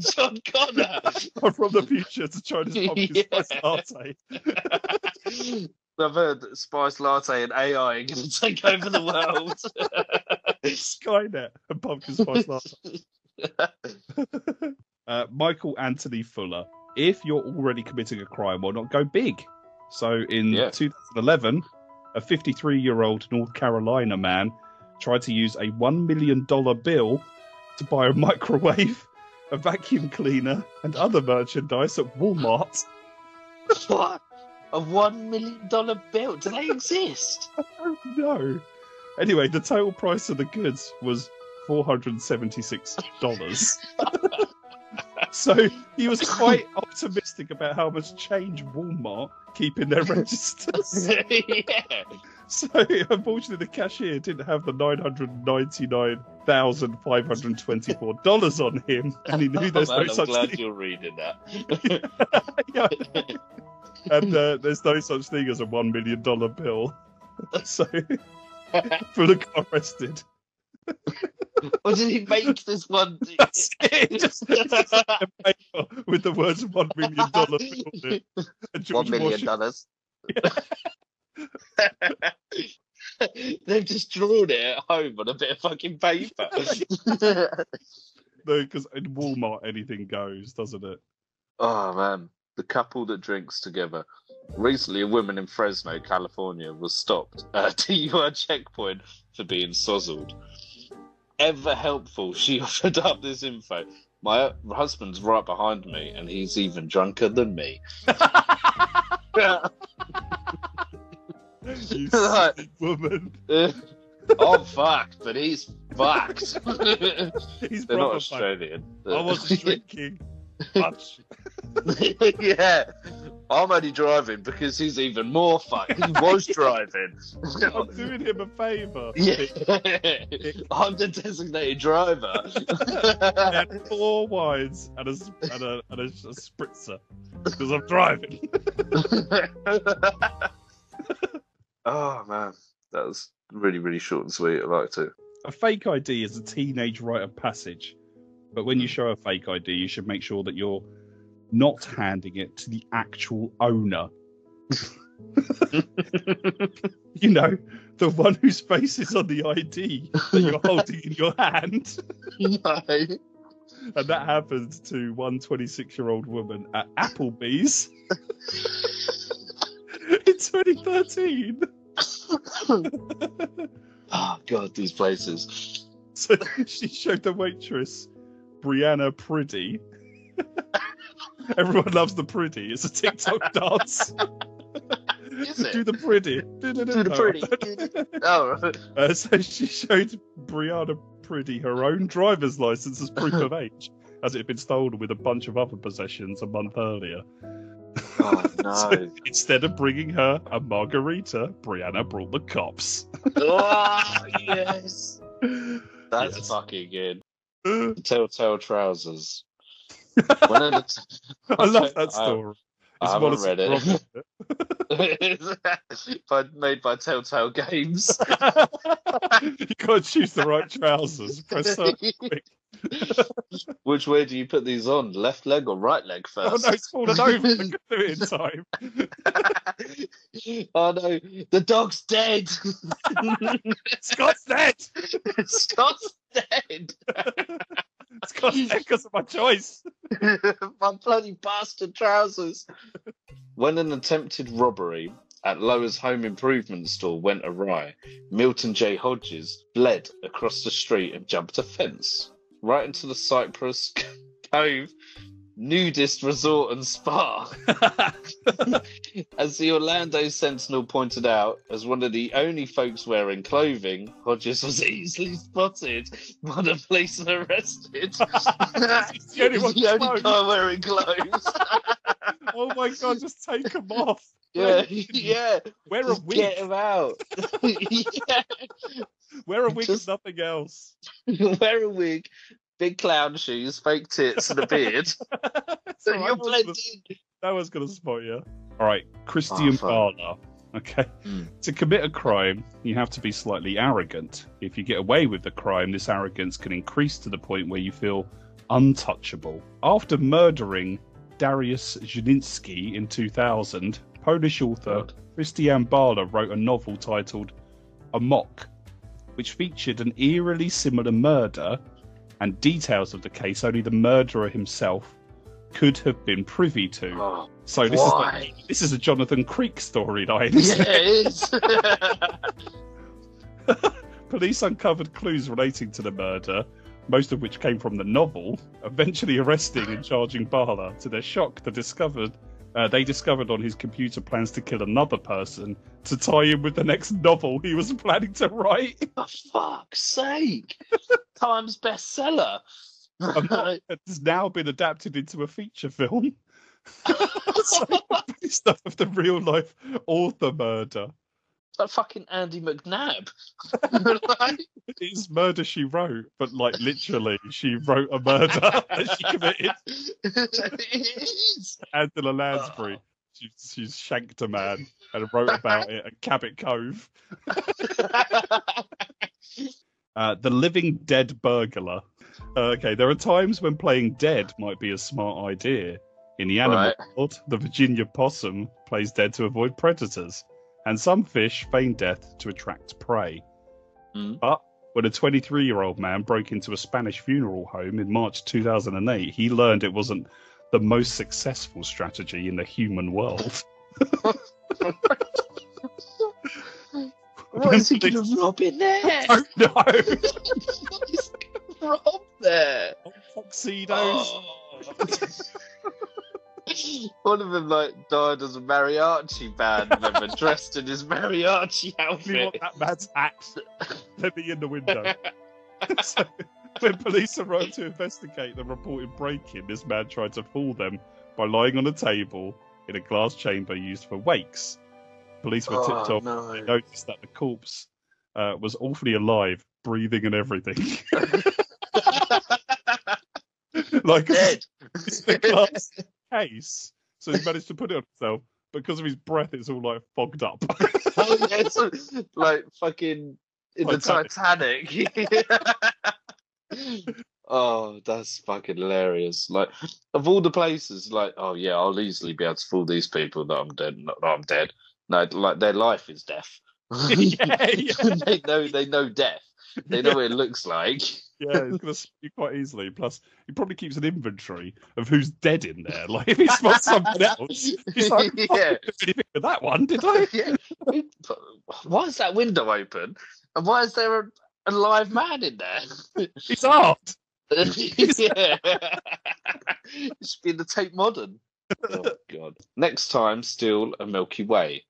B: John Connor.
C: I'm from the future to try this pumpkin
B: Yeah.
C: spice latte.
B: I've heard Spice Latte and AI are going to take over the world.
C: Skynet and pumpkin spice latte. uh, Michael Anthony Fuller. If you're already committing a crime, why not go big? So in
B: Yeah.
C: 2011, a 53 year old North Carolina man tried to use a $1 million bill to buy a microwave, a vacuum cleaner, and other merchandise at Walmart.
B: what? A one million dollar bill? Do they exist?
C: No. Anyway, the total price of the goods was $476. so he was quite optimistic about how much change Walmart keep in their registers.
B: yeah.
C: so unfortunately, the cashier didn't have the $999,524 on him, and he knew there's
B: Man,
C: no
B: I'm
C: such
B: glad
C: thing.
B: you're reading that.
C: Yeah. and uh, there's no such thing as a $1 million bill. so got arrested.
B: or did he make this one?
C: That's it. Just, just like a paper with the words million dollar" on it.
B: One million dollars. They've just drawn it at home on a bit of fucking paper.
C: No, because in Walmart anything goes, doesn't it?
B: oh man, the couple that drinks together. Recently, a woman in Fresno, California, was stopped at a DUI checkpoint for being sozzled. Ever helpful, she offered up this info. My husband's right behind me, and he's even drunker than me.
C: You
B: Right.
C: silly woman.
B: Oh, I'm fucked, but he's fucked.
C: He's
B: They're not. Australian.
C: I wasn't drinking. Much.
B: yeah, I'm only driving because he's even more fucked. He was driving.
C: I'm doing him a favour.
B: yeah, I'm the designated driver.
C: Had four wines and a and a, and a, a spritzer because I'm driving.
B: Oh man, that was really really short and sweet. I liked it.
C: A fake ID is a teenage rite of passage, but when you hmm. show a fake ID, you should make sure that you're not handing it to the actual owner. you know, the one whose face is on the ID that you're holding in your hand.
B: no.
C: And that happened to one 26 year old woman at Applebee's in 2013.
B: Oh god, these places.
C: So she showed the waitress Brianna Priddy. Everyone loves the Priddy. It's a TikTok dance.
B: Is it?
C: Do the Priddy.
B: Do the pretty. oh.
C: Uh, so she showed Brianna Priddy her own driver's license as proof of age. as it had been stolen with a bunch of other possessions a month earlier.
B: Oh no.
C: So instead of bringing her a margarita, Brianna brought the cops.
B: oh, yes. That's
C: Yes.
B: fucking good. Telltale trousers. One of the t-
C: I love that
B: I-
C: story.
B: I
C: It's
B: haven't read it.
C: Gromit.
B: by, made by Telltale Games.
C: you gotta choose the right trousers. Press.
B: Which way do you put these on? Left leg or right leg first?
C: Oh no, it's fallen over. I couldn't do it in time.
B: oh no, the dog's dead.
C: Scott's dead.
B: Scott's dead.
C: Dead because of my choice.
B: my bloody bastard trousers. When an attempted robbery at Lowe's home improvement store went awry, Milton J. Hodges fled across the street and jumped a fence right into the Cypress Cove nudist resort and spa. as the Orlando Sentinel pointed out, as one of the only folks wearing clothing, Hodges was easily spotted by the police and arrested.
C: The only
B: the only guy wearing clothes.
C: Oh my god, just take them off.
B: yeah, yeah.
C: Wear a wig.
B: get him out. yeah.
C: Wear a wig
B: Just-
C: and nothing else.
B: Wear a wig, big clown shoes, fake tits, and a beard. so
C: right,
B: you're
C: no one's gonna-
B: blending.
C: No one's gonna spot you. All right, Christian
B: Oh.
C: Barla. Okay.
B: Hmm.
C: To commit a crime, you have to be slightly arrogant. If you get away with the crime, this arrogance can increase to the point where you feel untouchable. After murdering Darius Zielinski in 2000, Polish author. Krystian Bala wrote a novel titled Amok, which featured an eerily similar murder and details of the case only the murderer himself could have been privy to.
B: Oh,
C: So this
B: why?
C: is like, this is a Jonathan Creek storyline.
B: yeah, it is.
C: Police uncovered clues relating to the murder, most of which came from the novel, eventually arresting and charging Bala. To their shock, they discovered uh, they discovered on his computer plans to kill another person to tie in with the next novel he was planning to write.
B: For fuck's sake. Times bestseller.
C: Amok has now been adapted into a feature film. So, based off of the real life author murder.
B: Like fucking Andy McNab. like,
C: It's murder she wrote, but like literally, she wrote a murder that she committed.
B: it is.
C: Angela Lansbury. She, she's shanked a man and wrote about it at Cabot Cove. Uh, the Living Dead Burglar. Uh, okay, there are times when playing dead might be a smart idea. In the animal
B: Right.
C: world, the Virginia possum plays dead to avoid predators, and some fish feign death to attract prey.
B: Mm.
C: But when a 23 year old man broke into a Spanish funeral home in March 2008, he learned it wasn't the most successful strategy in the human world.
B: What is he going to rob in there?
C: Oh no!
B: what is he going to rob there?
C: Tuxedos.
B: One of them like died as a mariachi band member dressed in his mariachi
C: Me want
B: outfit.
C: that man's hat. Let me in the window. so, when police arrived to investigate the reported break-in, this man tried to fool them by lying on a table in a glass chamber used for wakes. Police were tipped
B: Oh,
C: off.
B: no.
C: They noticed that the corpse uh, was awfully alive, breathing and everything. like
B: Dead.
C: it's the glass case, so he managed to put it on himself. Because of his breath, it's all like fogged up.
B: oh, yeah, like fucking in the
C: Titanic.
B: Titanic. oh, that's fucking hilarious. Like of all the places, like, oh yeah, I'll easily be able to fool these people that I'm dead. No, I'm dead. No, like their life is death.
C: yeah, yeah.
B: they know they know death. They know what it looks like.
C: Yeah, it's gonna you quite easily. Plus, he probably keeps an inventory of who's dead in there. Like if he spots someone else, he's like, "Oh,
B: Yeah.
C: didn't do anything with that one, did I?
B: yeah. Why is that window open? And why is there a, a live man in there?
C: It's art.
B: yeah. it should be in the Tate Modern. Oh, God. Next time, steal a Milky Way.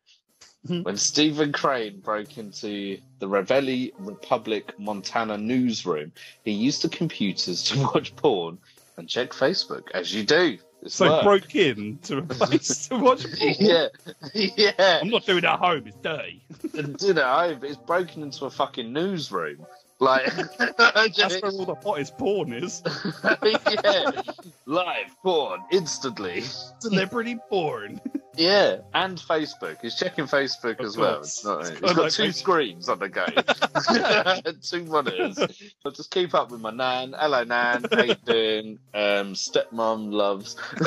B: Mm-hmm. when Stephen Crane broke into the Ravalli Republic Montana newsroom, he used the computers to watch porn and check Facebook as you do. It's
C: So
B: work.
C: broke in to a place to watch porn.
B: yeah, yeah.
C: I'm not doing it at home. It's dirty.
B: And did it home, but it's broken into a fucking newsroom. Like,
C: That's where all the hottest porn is.
B: yeah, live porn instantly.
C: Celebrity porn.
B: Yeah, and Facebook. He's checking Facebook
C: Of
B: as well.
C: course.
B: It's not,
C: It's
B: he's got
C: like
B: two
C: Facebook.
B: screens on the go, two monitors. But just keep up with my nan. Hello, nan. How you doing? Um, stepmom loves.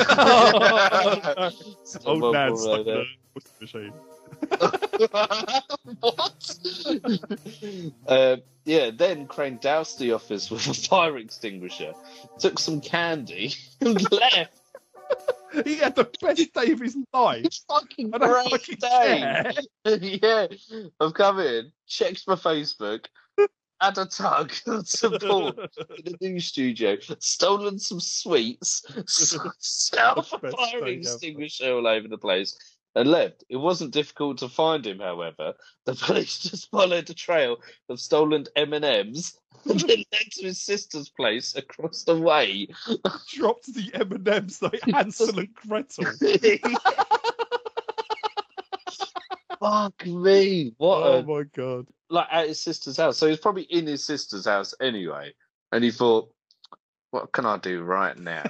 C: Old
B: Stepmom will
C: stuck the machine.
B: what? uh, yeah, then Crane doused the office with a fire extinguisher, took some candy, and left.
C: He had the best day of his life.
B: It's fucking
C: I
B: great
C: fucking
B: day. yeah, I've come in, checked my Facebook, had a tug on some porn in the new studio, stolen some sweets, set off a fire extinguisher all over the place, and left. It wasn't difficult to find him, however. The police just followed a trail of stolen M and then led to his sister's place across the way.
C: Dropped the M and M's like Hansel and Gretel.
B: Fuck me! What
C: Oh
B: a
C: my god!
B: like at his sister's house. So he's probably in his sister's house anyway. And he thought, what can I do right now?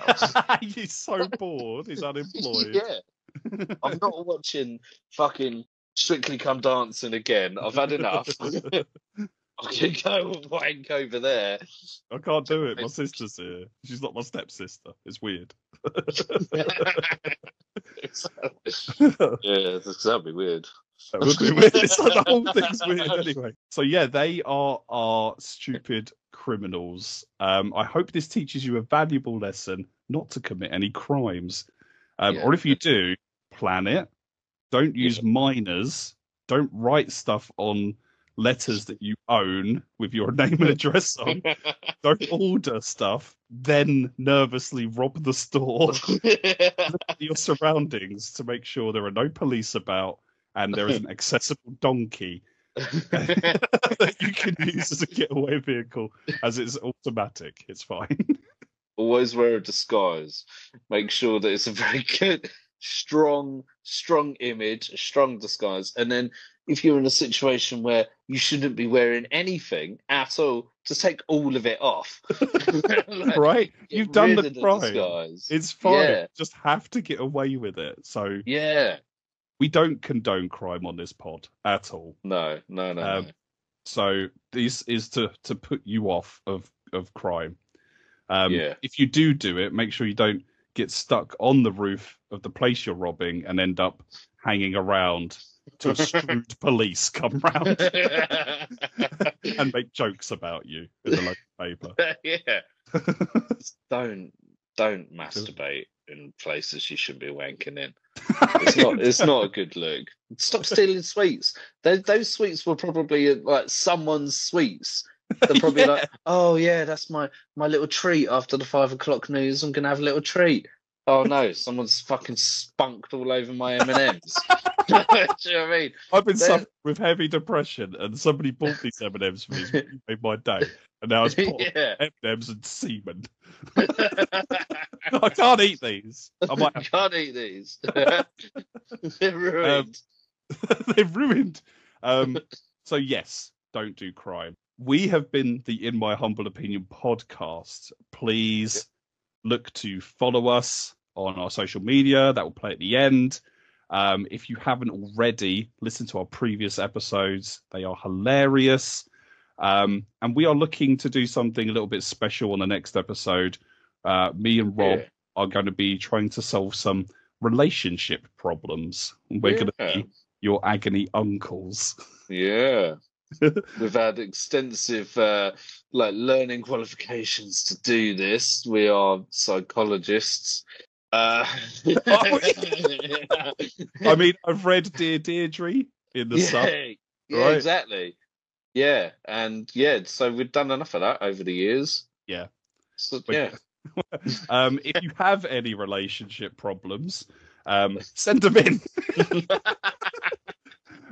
C: He's so bored. He's unemployed.
B: yeah. I'm not watching fucking Strictly Come Dancing again. I've had enough. I can go and wank over there.
C: I can't do it. My sister's here. She's not my stepsister. It's weird.
B: yeah, that'd be weird.
C: That would be weird. It's like the whole thing's weird anyway. So yeah, they are our stupid criminals. Um, I hope this teaches you a valuable lesson not to commit any crimes. Um,
B: Yeah.
C: Or if you do, plan it. Don't use minors. Don't write stuff on letters that you own with your name and address on. Don't order stuff, then nervously rob the store. Your surroundings to make sure there are no police about and there is an accessible donkey that you can use as a getaway vehicle as it's automatic. It's fine.
B: Always wear a disguise. Make sure that it's a very good, strong, strong image, a strong disguise. And then if you're in a situation where you shouldn't be wearing anything at all, to take all of it off. Like,
C: right? You've done the crime.
B: disguise.
C: It's fine.
B: Yeah.
C: Just have to get away with it. So
B: Yeah.
C: we don't condone crime on this pod at all.
B: No, no, no.
C: Um,
B: no.
C: So this is to to put you off of of crime. Um,
B: Yeah.
C: If you do do it, make sure you don't get stuck on the roof of the place you're robbing and end up hanging around till shrewd police come round and make jokes about you in the local paper.
B: yeah. don't don't masturbate in places you shouldn't be wanking in. It's not it's not a good look. Stop stealing sweets. Those, those sweets were probably like someone's sweets. They're probably
C: Yeah.
B: like, oh yeah, that's my my little treat after the five o'clock news. I'm gonna have a little treat. Oh no, someone's fucking spunked all over my M and M's. Do you know what I mean?
C: I've been suffering with heavy depression, and somebody bought these M and M's for me. Made my day, and now it's
B: yeah.
C: M and M's and semen. I can't eat these. I might have
B: can't eat these. They're ruined.
C: they're ruined. Um, so yes, don't do crime. We have been the In My Humble Opinion podcast. Please look to follow us on our social media. That will play at the end. Um, if you haven't already, listen to our previous episodes. They are hilarious. Um, and we are looking to do something a little bit special on the next episode. Uh, me and Rob
B: Yeah.
C: are going to be trying to solve some relationship problems. We're going to be your agony uncles.
B: Yeah. We've had extensive uh, like learning qualifications to do this. We are psychologists. Uh,
C: I mean, I've read Dear Deirdre in the
B: yeah, yeah,
C: right?
B: exactly. Yeah, and yeah, so we've done enough of that over the years.
C: Yeah.
B: So, yeah.
C: Um, if you have any relationship problems, um, send them in.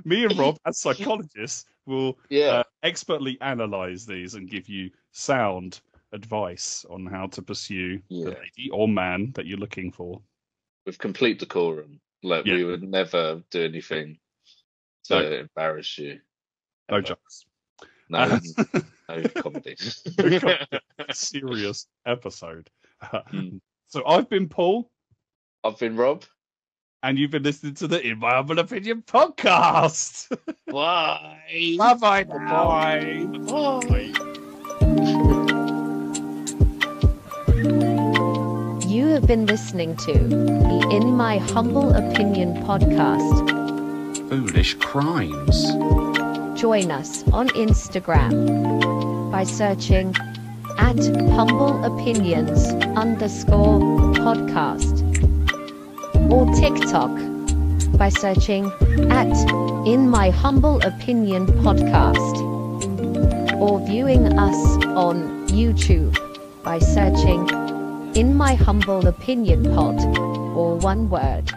C: Me and Rob, as psychologists, will
B: Yeah.
C: uh, expertly analyze these and give you sound advice on how to pursue
B: Yeah.
C: the lady or man that you're looking for.
B: With complete decorum. Like
C: Yeah.
B: we would never do anything to
C: No.
B: embarrass you.
C: No jokes.
B: No,
C: Uh,
B: no comedy.
C: serious episode.
B: Mm.
C: So I've been Paul,
B: I've been Rob.
C: And you've been listening to the In My Humble Opinion podcast.
B: Bye.
C: bye bye now.
B: Bye.
A: You have been listening to the In My Humble Opinion podcast.
J: Foolish crimes.
A: Join us on Instagram by searching at humble opinions underscore podcast or TikTok by searching at in my humble opinion podcast or viewing us on YouTube by searching in my humble opinion pod or one word.